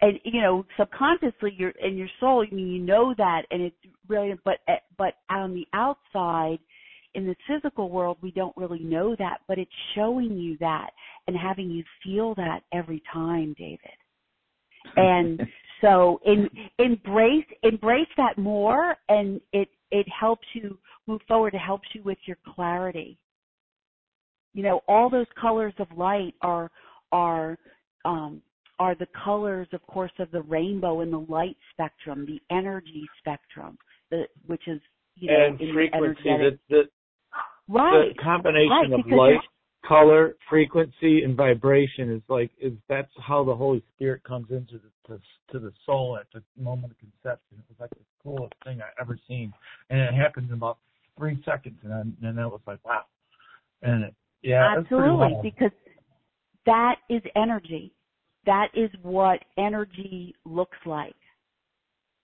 and you know subconsciously you're in your soul I mean you know that and it's really but but on the outside in the physical world we don't really know that but it's showing you that and having you feel that every time david. And *laughs* so in, embrace embrace that more and it it helps you move forward it helps you with your clarity. You know all those colors of light are are um are the colors, of course, of the rainbow in the light spectrum, the energy spectrum, the, which is you know and frequency. The, the, right. the combination right, of light, color, frequency, and vibration is like is that's how the Holy Spirit comes into the to, to the soul at the moment of conception. It was like the coolest thing I ever seen, and it happened in about three seconds, and then and that was like wow, and it, yeah, absolutely because that is energy that is what energy looks like.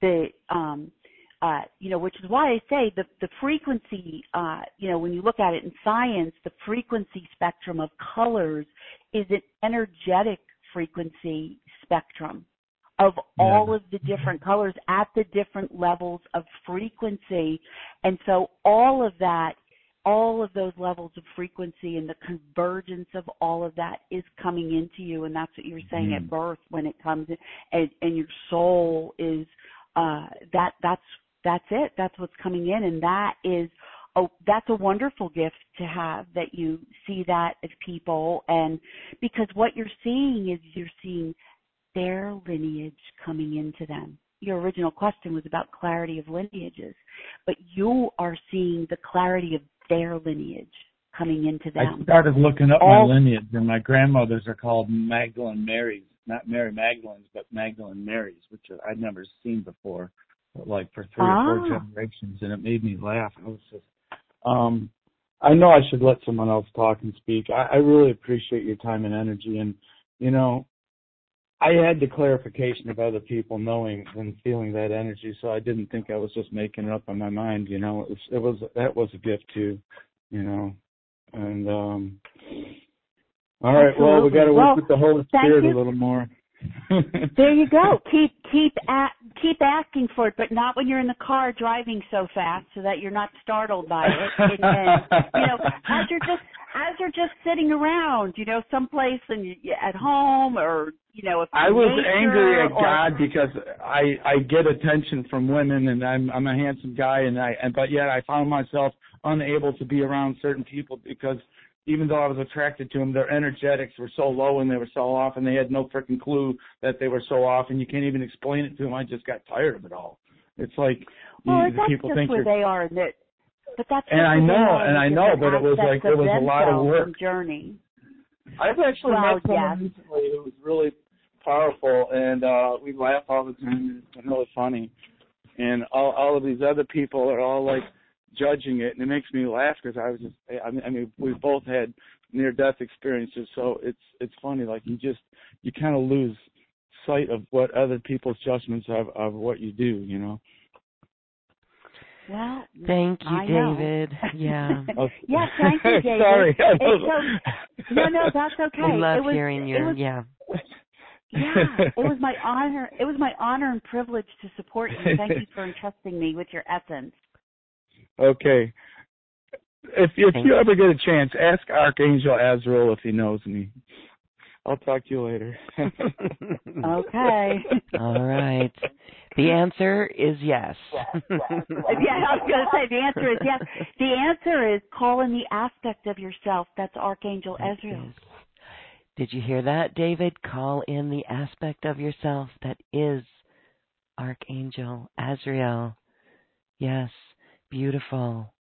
The um, uh, you know, which is why I say the the frequency. Uh, you know, when you look at it in science, the frequency spectrum of colors is an energetic frequency spectrum of all of the different colors at the different levels of frequency, and so all of that all of those levels of frequency and the convergence of all of that is coming into you and that's what you're saying mm. at birth when it comes in and, and your soul is uh that that's that's it that's what's coming in and that is oh that's a wonderful gift to have that you see that as people and because what you're seeing is you're seeing their lineage coming into them your original question was about clarity of lineages, but you are seeing the clarity of their lineage coming into them. I started looking up All, my lineage, and my grandmothers are called Magdalene Marys, not Mary Magdalene's, but Magdalene Marys, which I'd never seen before, like for three ah. or four generations, and it made me laugh. I was just, um, I know I should let someone else talk and speak. I, I really appreciate your time and energy, and you know, I had the clarification of other people knowing and feeling that energy, so I didn't think I was just making it up in my mind. You know, it was, it was that was a gift too. You know, and um all right. Absolutely. Well, we got to work well, with the Holy Spirit a little more. *laughs* there you go. Keep keep at, keep asking for it, but not when you're in the car driving so fast, so that you're not startled by it. And, and you know, as you're just as you're just sitting around, you know, someplace and you, at home or you know, if I was angry at or, God because I I get attention from women and I'm I'm a handsome guy and I and but yet I found myself unable to be around certain people because even though I was attracted to them, their energetics were so low and they were so off, and they had no freaking clue that they were so off, and you can't even explain it to them. I just got tired of it all. It's like well, you, that's people just think where they are, that, but that's and I know, and I know, but it was like it was a lot of work. Journey. I've actually well, met someone yes. recently who was really powerful, and uh we laugh all the time. It's really funny, and all all of these other people are all like judging it, and it makes me laugh because I was just, I mean, I mean, we both had near death experiences, so it's it's funny. Like you just you kind of lose sight of what other people's judgments of of what you do. You know. Well, thank you, I David. Know. Yeah. *laughs* Oh, yeah, thank you, *laughs* David. Sorry. So, no, no, that's *laughs* okay. We love it was, hearing your was, yeah. Yeah, it was my honor. It was my honor and privilege to support you. Thank you for entrusting me with your essence. Okay. If if you ever get a chance, ask Archangel Azrael if he knows me. I'll talk to you later. *laughs* okay. All right. The answer is yes. *laughs* yeah, I was going to say the answer is yes. The answer is call in the aspect of yourself. That's Archangel Azrael. Did you hear that, David? Call in the aspect of yourself that is Archangel Azrael. Yes, beautiful.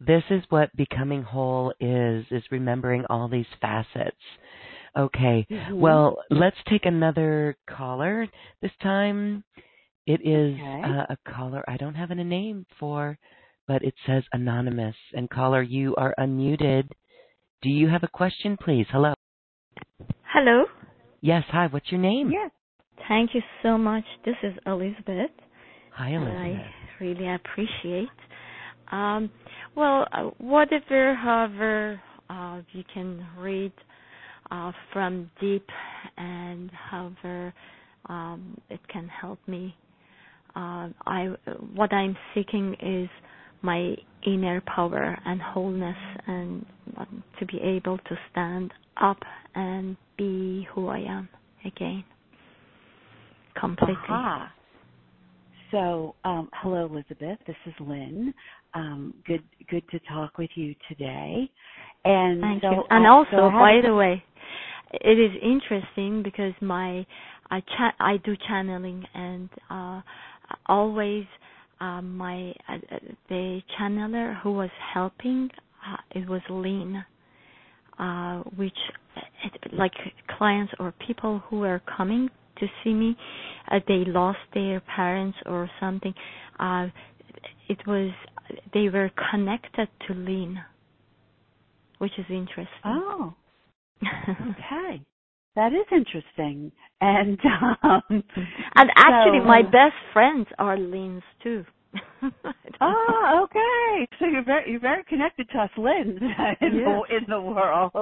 This is what becoming whole is, is remembering all these facets. Okay. Mm-hmm. Well, let's take another caller. This time It is Okay. uh, a caller I don't have a name for, but it says anonymous. And caller, you are unmuted. Do you have a question, please? Hello. Hello. Yes. Hi. What's your name? Yes. Thank you so much. This is Elizabeth. Hi, Elizabeth. I really appreciate. Um, well, uh, whatever, however, uh, you can read from deep, and however um, it can help me. Uh, I what I'm seeking is my inner power and wholeness, and um, to be able to stand up and be who I am again completely. Aha. So, um, hello, Elizabeth. This is Lynn. Um, good, good to talk with you today. And Thank so, you. And I- also, so by the way, it is interesting because my I cha- I do channeling and uh always um my uh, uh, the channeler who was helping uh, it was Lynn uh which it, like clients or people who are coming to see me uh, they lost their parents or something uh it was they were connected to Lynn which is interesting oh, okay. *laughs* That is interesting. And um, And actually, so- my best friends are Lynn's too. *laughs* Oh, okay. So you're very you're very connected to us, Lynn, *laughs* in Yes. the in the world.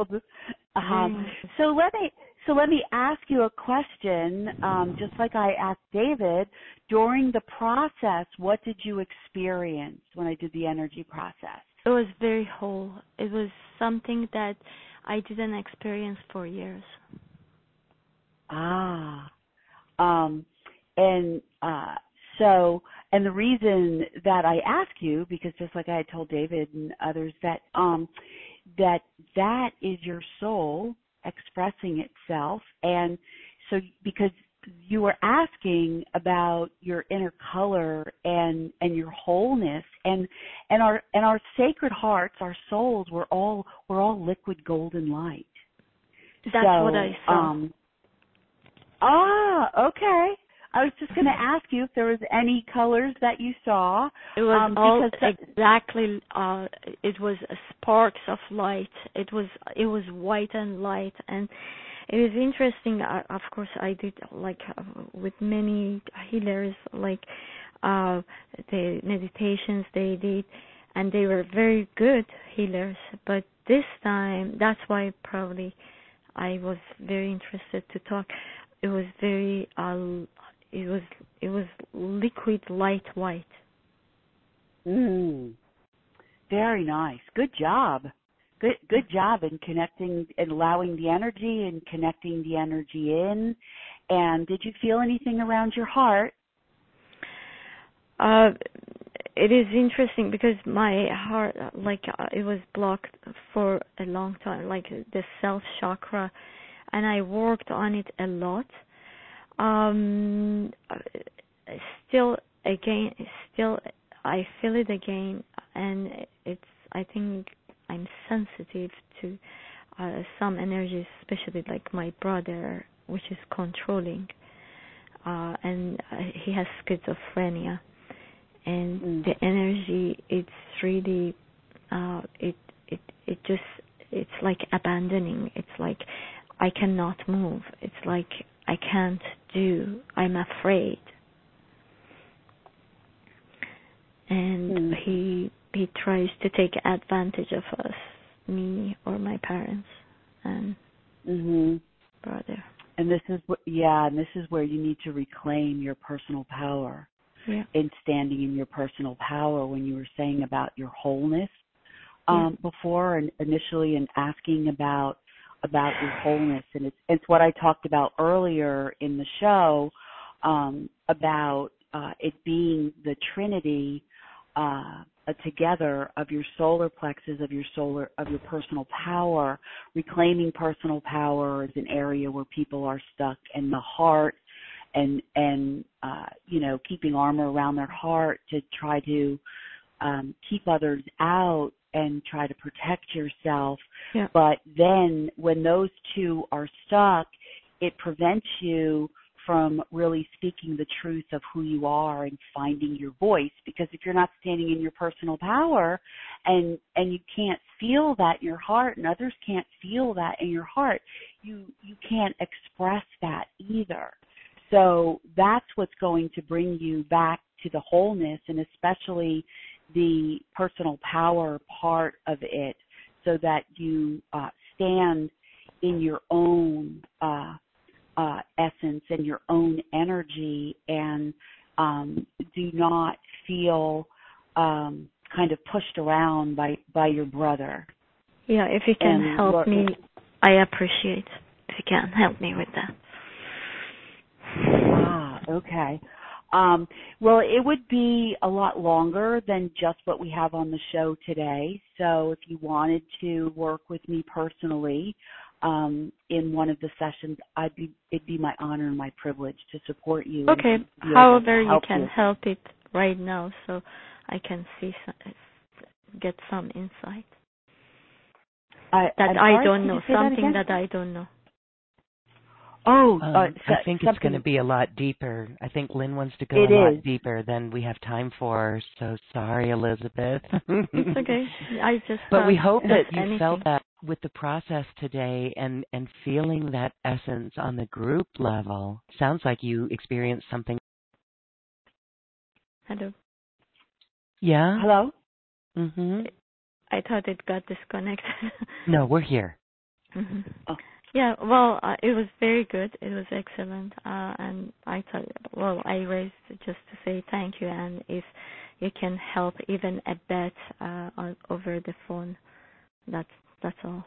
Um, so let me so let me ask you a question, um, just like I asked David. During the process, what did you experience when I did the energy process? It was very whole. It was something that I didn't experience for years. Ah, um, and uh, so, and the reason that I ask you, because just like I had told David and others, that um, that that is your soul expressing itself, and so because you were asking about your inner color and and your wholeness and and our and our sacred hearts our souls were all we're all liquid golden light That's so, what I saw. Um, ah, okay. I was just going to ask you if there was any colors that you saw. It was um, all exactly. Uh, it was sparks of light. It was it was white and light, and it is interesting. Uh, of course, I did like uh, with many healers, like uh, the meditations they did, and they were very good healers. But this time, that's why probably I was very interested to talk. It was very. Uh, it was it was liquid light white. Mm, very nice. Good job. Good good job in connecting and allowing the energy and connecting the energy in. And did you feel anything around your heart? Uh, it is interesting because my heart, like, uh, it was blocked for a long time, like the self chakra, and I worked on it a lot. Um, still, again, still, I feel it again, and it's. I think I'm sensitive to uh, some energies, especially like my brother, which is controlling, uh, and uh, he has schizophrenia and Mm. the energy it's really uh it it it just it's like abandoning it's like i cannot move it's like i can't do i'm afraid and Mm. he he tries to take advantage of us me or my parents and Mhm. brother And this is what yeah, and this is where you need to reclaim your personal power. yeah in standing in your personal power when you were saying about your wholeness um, before and initially and asking about about your wholeness and it's it's what I talked about earlier in the show um, about uh, it being the trinity uh, together of your solar plexus of your solar of your personal power reclaiming personal power is an area where people are stuck and the heart and and uh, you know keeping armor around their heart to try to um, keep others out and try to protect yourself. Yeah. But then when those two are stuck, it prevents you from really speaking the truth of who you are and finding your voice because if you're not standing in your personal power and and you can't feel that in your heart and others can't feel that in your heart you you can't express that either so that's what's going to bring you back to the wholeness and especially the personal power part of it so that you uh, stand in your own uh, uh, essence and your own energy and um, do not feel um, kind of pushed around by, by your brother. Yeah, if you can And help what- me, I appreciate if you can help me with that. Ah, okay. Um, well, it would be a lot longer than just what we have on the show today. So if you wanted to work with me personally um, in one of the sessions, I'd be it'd be my honor and my privilege to support you. Okay. be able to However, you can help it right now, so I can see some, get some insight I, that I don't know, say that something that I don't know. Oh, Um, uh, I think it's going to be a lot deeper. I think Lynn wants to go a lot is. deeper than we have time for. So sorry, Elizabeth. It's okay. I just But we hope that you anything. felt that with the process today and and feeling that essence on the group level. Sounds like you experienced something. Hello. Yeah. Hello. Mhm. I thought it got disconnected. *laughs* No, we're here. hmm Oh. Yeah, well, uh, it was very good. It was excellent, uh, and I thought, well, I raised just to say thank you, and if you can help even a bit uh, on, over the phone, that's that's all.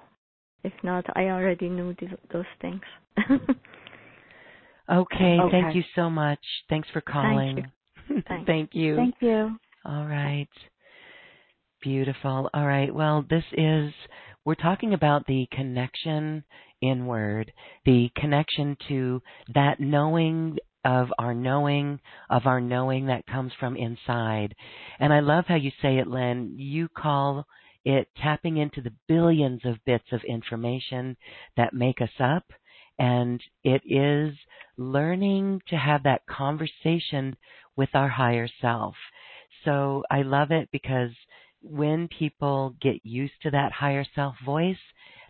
If not, I already knew th- those things. *laughs* Okay, Okay. Thank you so much. Thanks for calling. *laughs* Thanks. Thank you. Thank you. All right. Beautiful. All right. Well, this is, we're talking about the connection inward, the connection to that knowing of our knowing, of our knowing that comes from inside. And I love how you say it, Lynn. You call it tapping into the billions of bits of information that make us up. And it is learning to have that conversation with our higher self. So I love it because when people get used to that higher self voice,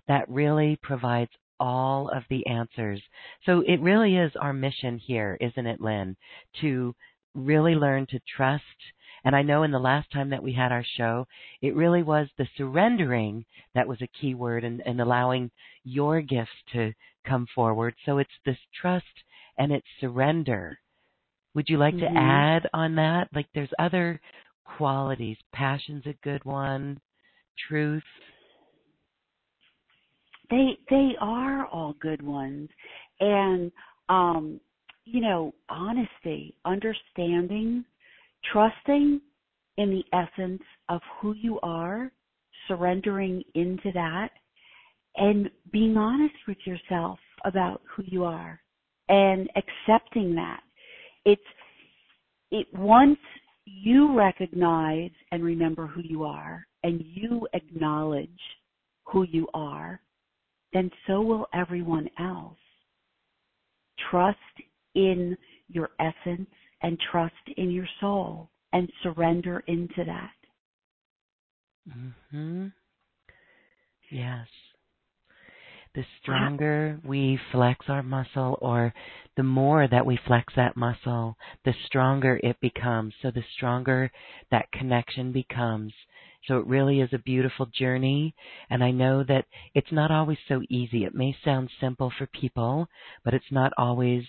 that really provides all of the answers. So it really is our mission here, isn't it, Lynn, to really learn to trust. And I know in the last time that we had our show, it really was the surrendering that was a key word and, and allowing your gifts to come forward. So it's this trust and it's surrender. Would you like Mhm. to add on that? Like there's other qualities. Passion's a good one. Truth. They they are all good ones. And um you know honesty understanding trusting in the essence of who you are surrendering into that and being honest with yourself about who you are and accepting that. It's it once you recognize and remember who you are and you acknowledge who you are then so will everyone else. Trust in your essence and trust in your soul and surrender into that. hmm Yes. The stronger we flex our muscle, or the more that we flex that muscle, the stronger it becomes. So the stronger that connection becomes. So it really is a beautiful journey. And I know that it's not always so easy. It may sound simple for people, but it's not always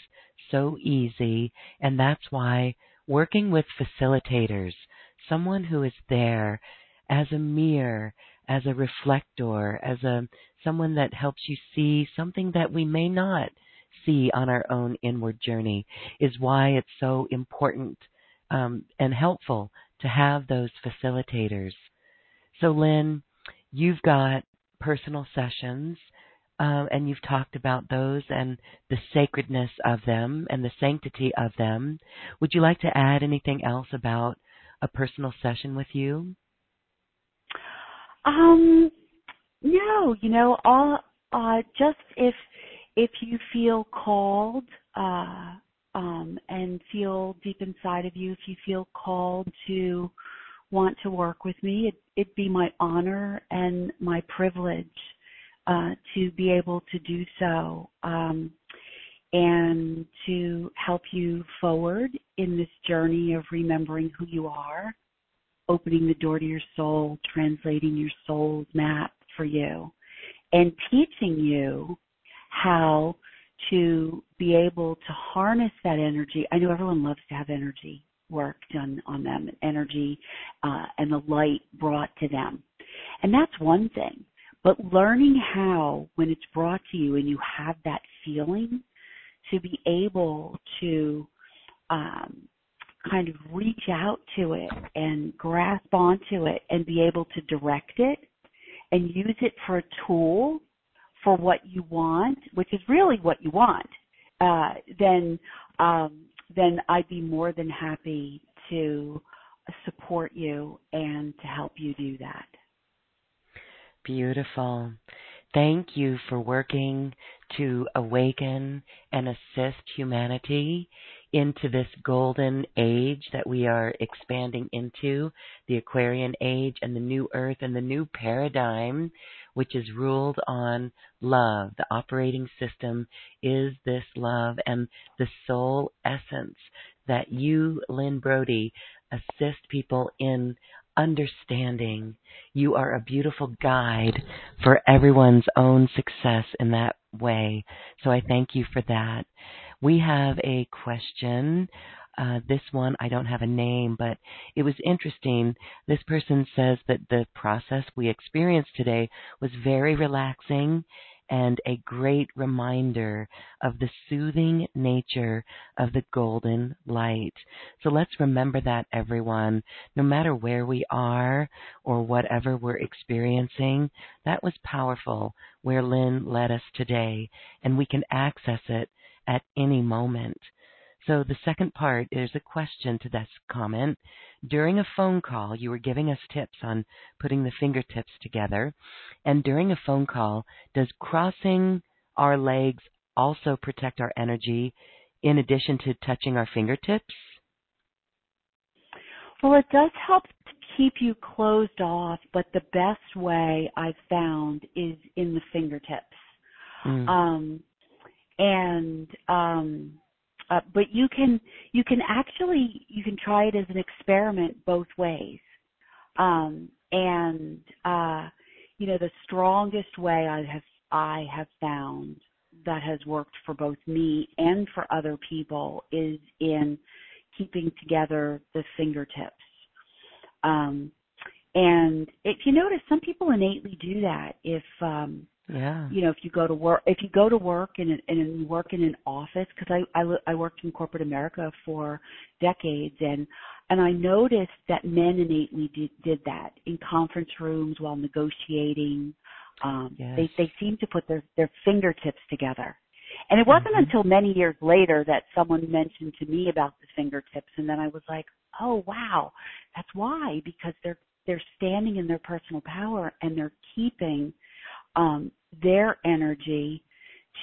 so easy. And that's why working with facilitators, someone who is there as a mirror, as a reflector, as a someone that helps you see something that we may not see on our own inward journey is why it's so important um, and helpful to have those facilitators. So, Lynn, you've got personal sessions, uh, and you've talked about those and the sacredness of them and the sanctity of them. Would you like to add anything else about a personal session with you? Um no, you know, all uh just if if you feel called uh um, and feel deep inside of you if you feel called to want to work with me. It, it'd be my honor and my privilege uh, to be able to do so um, and to help you forward in this journey of remembering who you are, opening the door to your soul, translating your soul's map for you, and teaching you how to be able to harness that energy. I know everyone loves to have energy work done on them, energy uh, and the light brought to them. And that's one thing. But learning how, when it's brought to you and you have that feeling, to be able to um, kind of reach out to it and grasp onto it and be able to direct it and use it for a tool for what you want, which is really what you want, uh, then um, then I'd be more than happy to support you and to help you do that. Beautiful. Thank you for working to awaken and assist humanity into this golden age that we are expanding into, the Aquarian age and the new earth and the new paradigm, which is ruled on love. The operating system is this love and the soul essence that you, Lynn Brody, assist people in understanding. You are a beautiful guide for everyone's own success in that way. So I thank you for that. We have a question. Uh, this one, I don't have a name, but it was interesting. This person says that the process we experienced today was very relaxing and a great reminder of the soothing nature of the golden light. So let's remember that, everyone. No matter where we are or whatever we're experiencing, that was powerful where Lynn led us today, and we can access it at any moment. So the second part is a question to this comment. During a phone call, you were giving us tips on putting the fingertips together. And during a phone call, does crossing our legs also protect our energy in addition to touching our fingertips? Well, it does help to keep you closed off, but the best way I've found is in the fingertips. Mm. Um, and um, uh, but you can you can actually you can try it as an experiment both ways. Um, and uh, you know the strongest way i have i have found that has worked for both me and for other people is in keeping together the fingertips. Um, and if you notice some people innately do that. If um yeah. You know, if you go to work, if you go to work and and you work in an office, because I, I I worked in corporate America for decades, and and I noticed that men innately did, did that in conference rooms while negotiating. Um, yes. They they seem to put their their fingertips together. And it wasn't mm-hmm. until many years later that someone mentioned to me about the fingertips, and then I was like, "Oh wow, that's why!" Because they're they're standing in their personal power and they're keeping um, their energy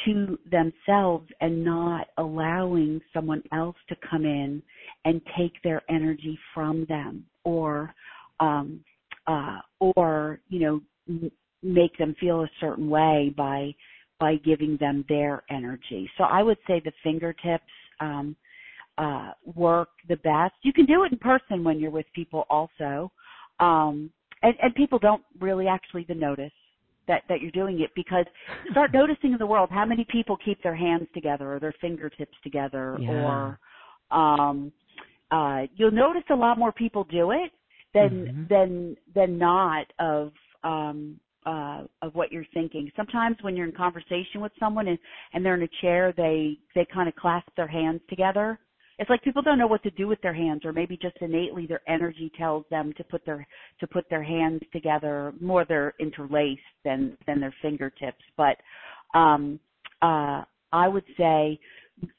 to themselves and not allowing someone else to come in and take their energy from them or um uh or you know make them feel a certain way by by giving them their energy. So i would say the fingertips um uh work the best. You can do it in person when you're with people also um and and people don't really actually even notice that that you're doing it because start *laughs* noticing in the world how many people keep their hands together or their fingertips together yeah. or um uh you'll notice a lot more people do it than mm-hmm. than than not of um uh of what you're thinking. Sometimes when you're in conversation with someone and and they're in a chair they they kind of clasp their hands together it's like people don't know what to do with their hands or maybe just innately their energy tells them to put their to put their hands together more they're interlaced than than their fingertips. But um uh i would say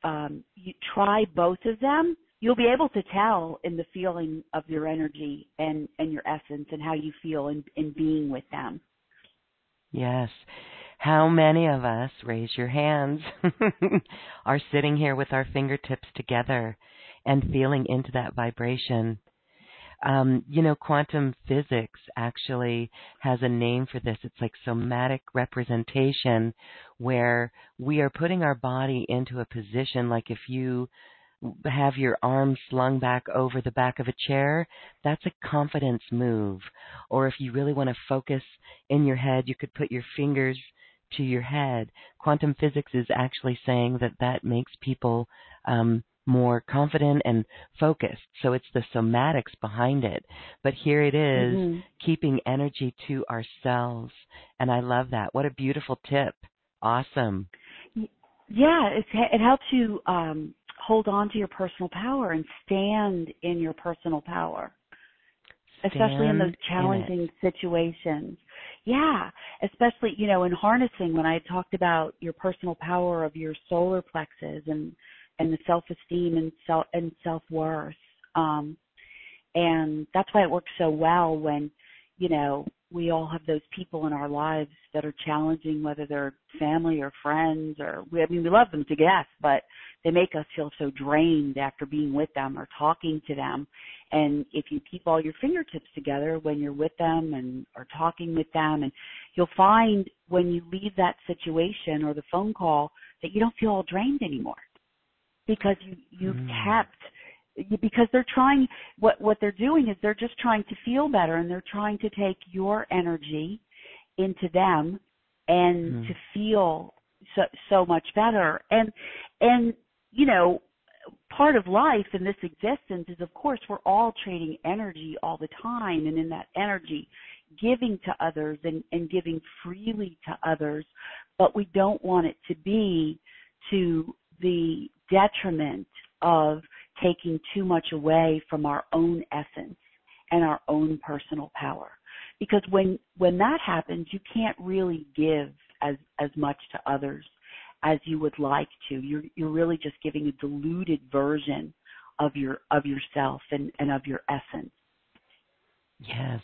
um you try both of them. You'll be able to tell in the feeling of your energy and and your essence and how you feel in in being with them. Yes How many of us, raise your hands, *laughs* are sitting here with our fingertips together and feeling into that vibration? Um, you know, quantum physics actually has a name for this. It's like somatic representation, where we are putting our body into a position like if you have your arms slung back over the back of a chair, that's a confidence move. Or if you really want to focus in your head, you could put your fingers to your head. Quantum physics is actually saying that that makes people um, more confident and focused. So it's the somatics behind it. But here it is, Mm-hmm. keeping energy to ourselves. And I love that. What a beautiful tip. Awesome. Yeah, it it helps you um, hold on to your personal power and stand in your personal power, especially in Stand those in challenging situations. Yeah, especially you know in harnessing when I talked about your personal power of your solar plexus and and the self esteem and self and self worth. Um, and that's why it works so well when you know we all have those people in our lives that are challenging whether they're family or friends or we I mean we love them to death but they make us feel so drained after being with them or talking to them and if you keep all your fingertips together when you're with them and or talking with them and you'll find when you leave that situation or the phone call that you don't feel all drained anymore because you you've Mm. kept because they're trying what what they're doing is they're just trying to feel better and they're trying to take your energy into them and Mhm. to feel so so much better. And and you know part of life in this existence is of course we're all trading energy all the time. And in that energy giving to others and, and giving freely to others. But we don't want it to be to the detriment of taking too much away from our own essence and our own personal power because when when that happens you can't really give as as much to others as you would like to you're you're really just giving a diluted version of your of yourself and and of your essence Yes.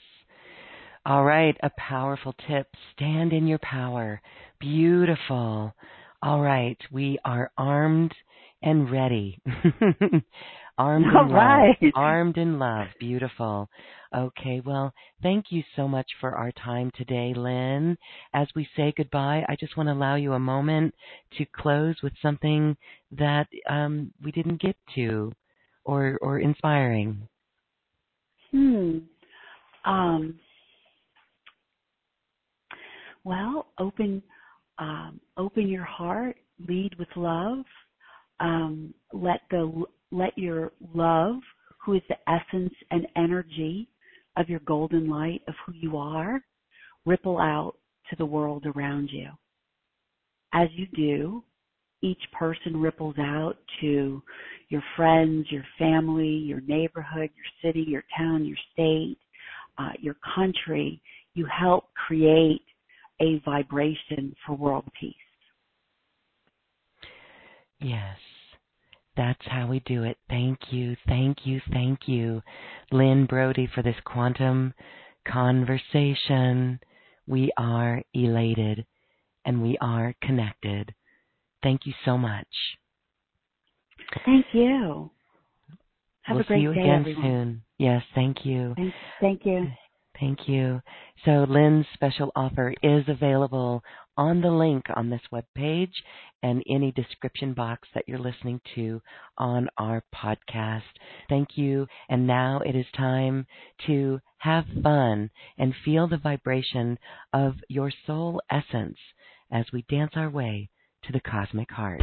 All right, a powerful tip. Stand in your power. Beautiful. All right, we are armed and ready. *laughs* armed All in right. love. Armed in love. Beautiful. Okay, well, thank you so much for our time today, Lynn. As we say goodbye, I just want to allow you a moment to close with something that um, we didn't get to or or inspiring. Hmm. Um, well, open um, open your heart. Lead with love. Um, let the let your love, who is the essence and energy of your golden light of who you are, ripple out to the world around you. As you do, each person ripples out to your friends, your family, your neighborhood, your city, your town, your state, uh, your country. You help create a vibration for world peace. Yes. That's how we do it. Thank you, thank you, thank you, Lynn Brody, for this quantum conversation. We are elated and we are connected. Thank you so much. Thank you. Have we'll a great see you day, again everyone. soon. Yes, thank you. Thank, thank you. Thank you. So Lynn's special offer is available on the link on this webpage and any description box that you're listening to on our podcast. Thank you. And now it is time to have fun and feel the vibration of your soul essence as we dance our way to the cosmic heart.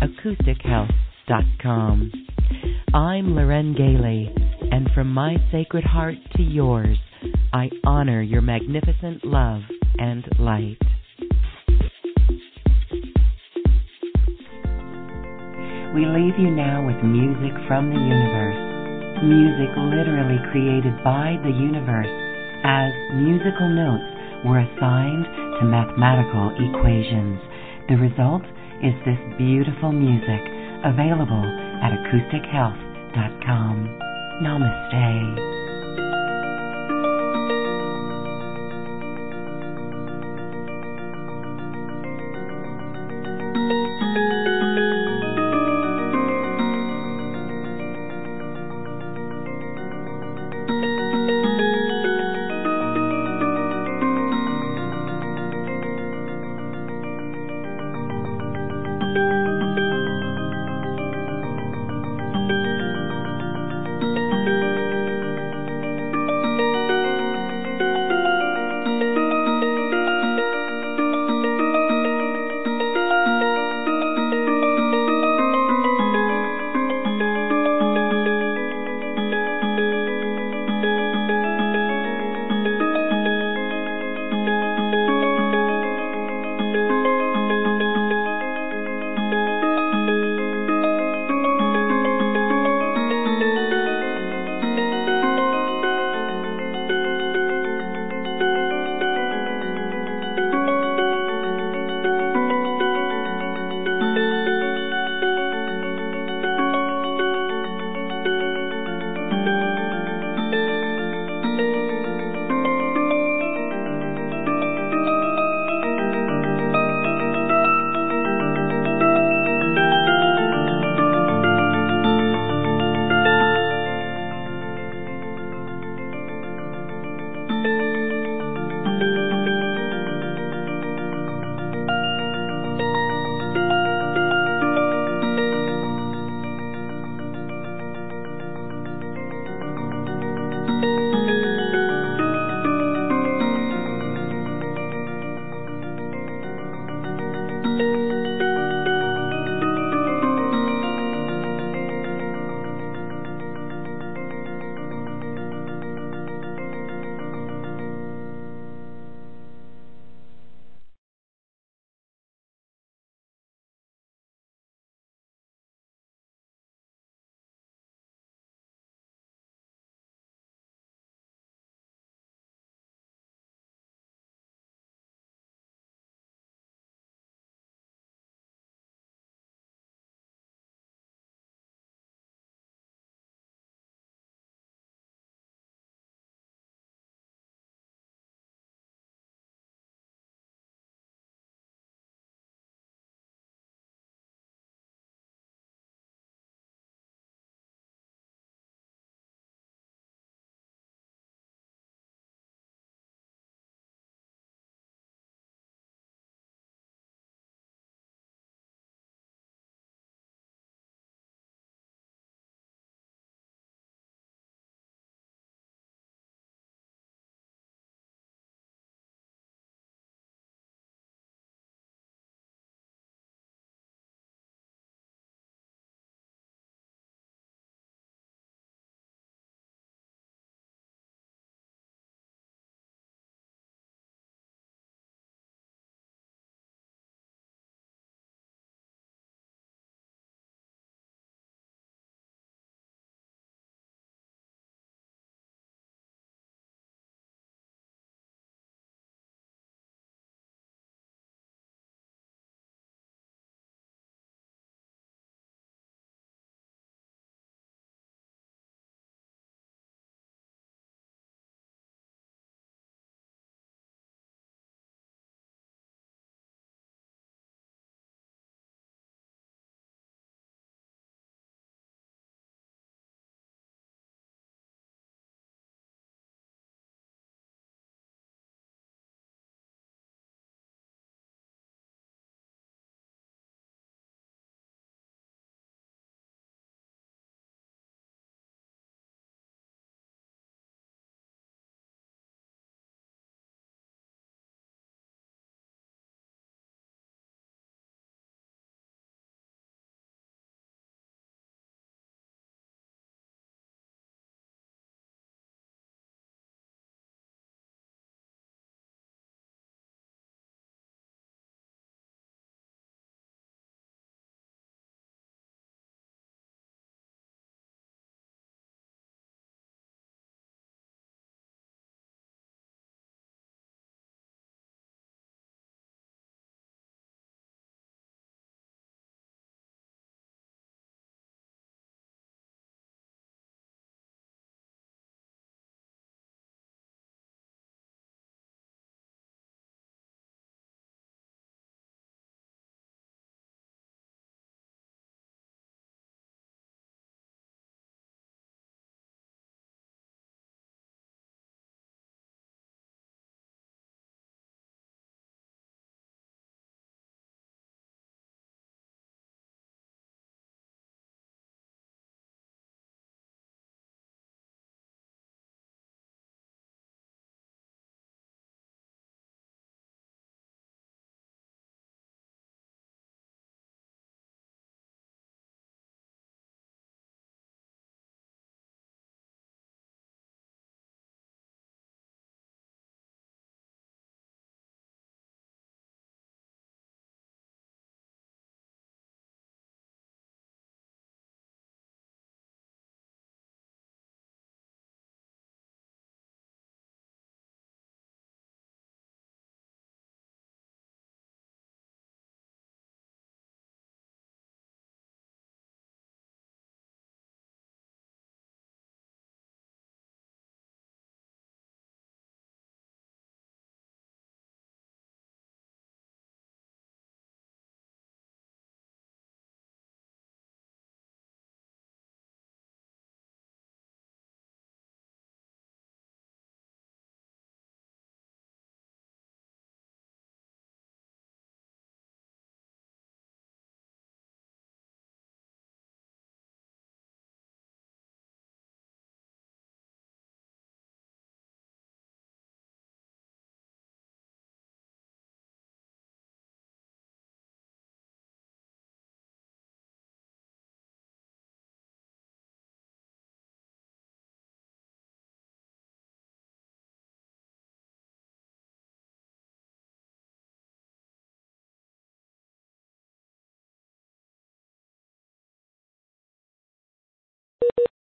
acoustichealth.com. I'm Loren Gailey, and from my sacred heart to yours, I honor your magnificent love and light. We leave you now with music from the universe. Music literally created by the universe as musical notes were assigned to mathematical equations. The result is this beautiful music available at acoustichealth.com. Namaste.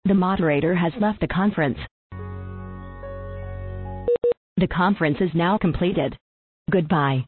The moderator has left the conference. The conference is now completed. Goodbye.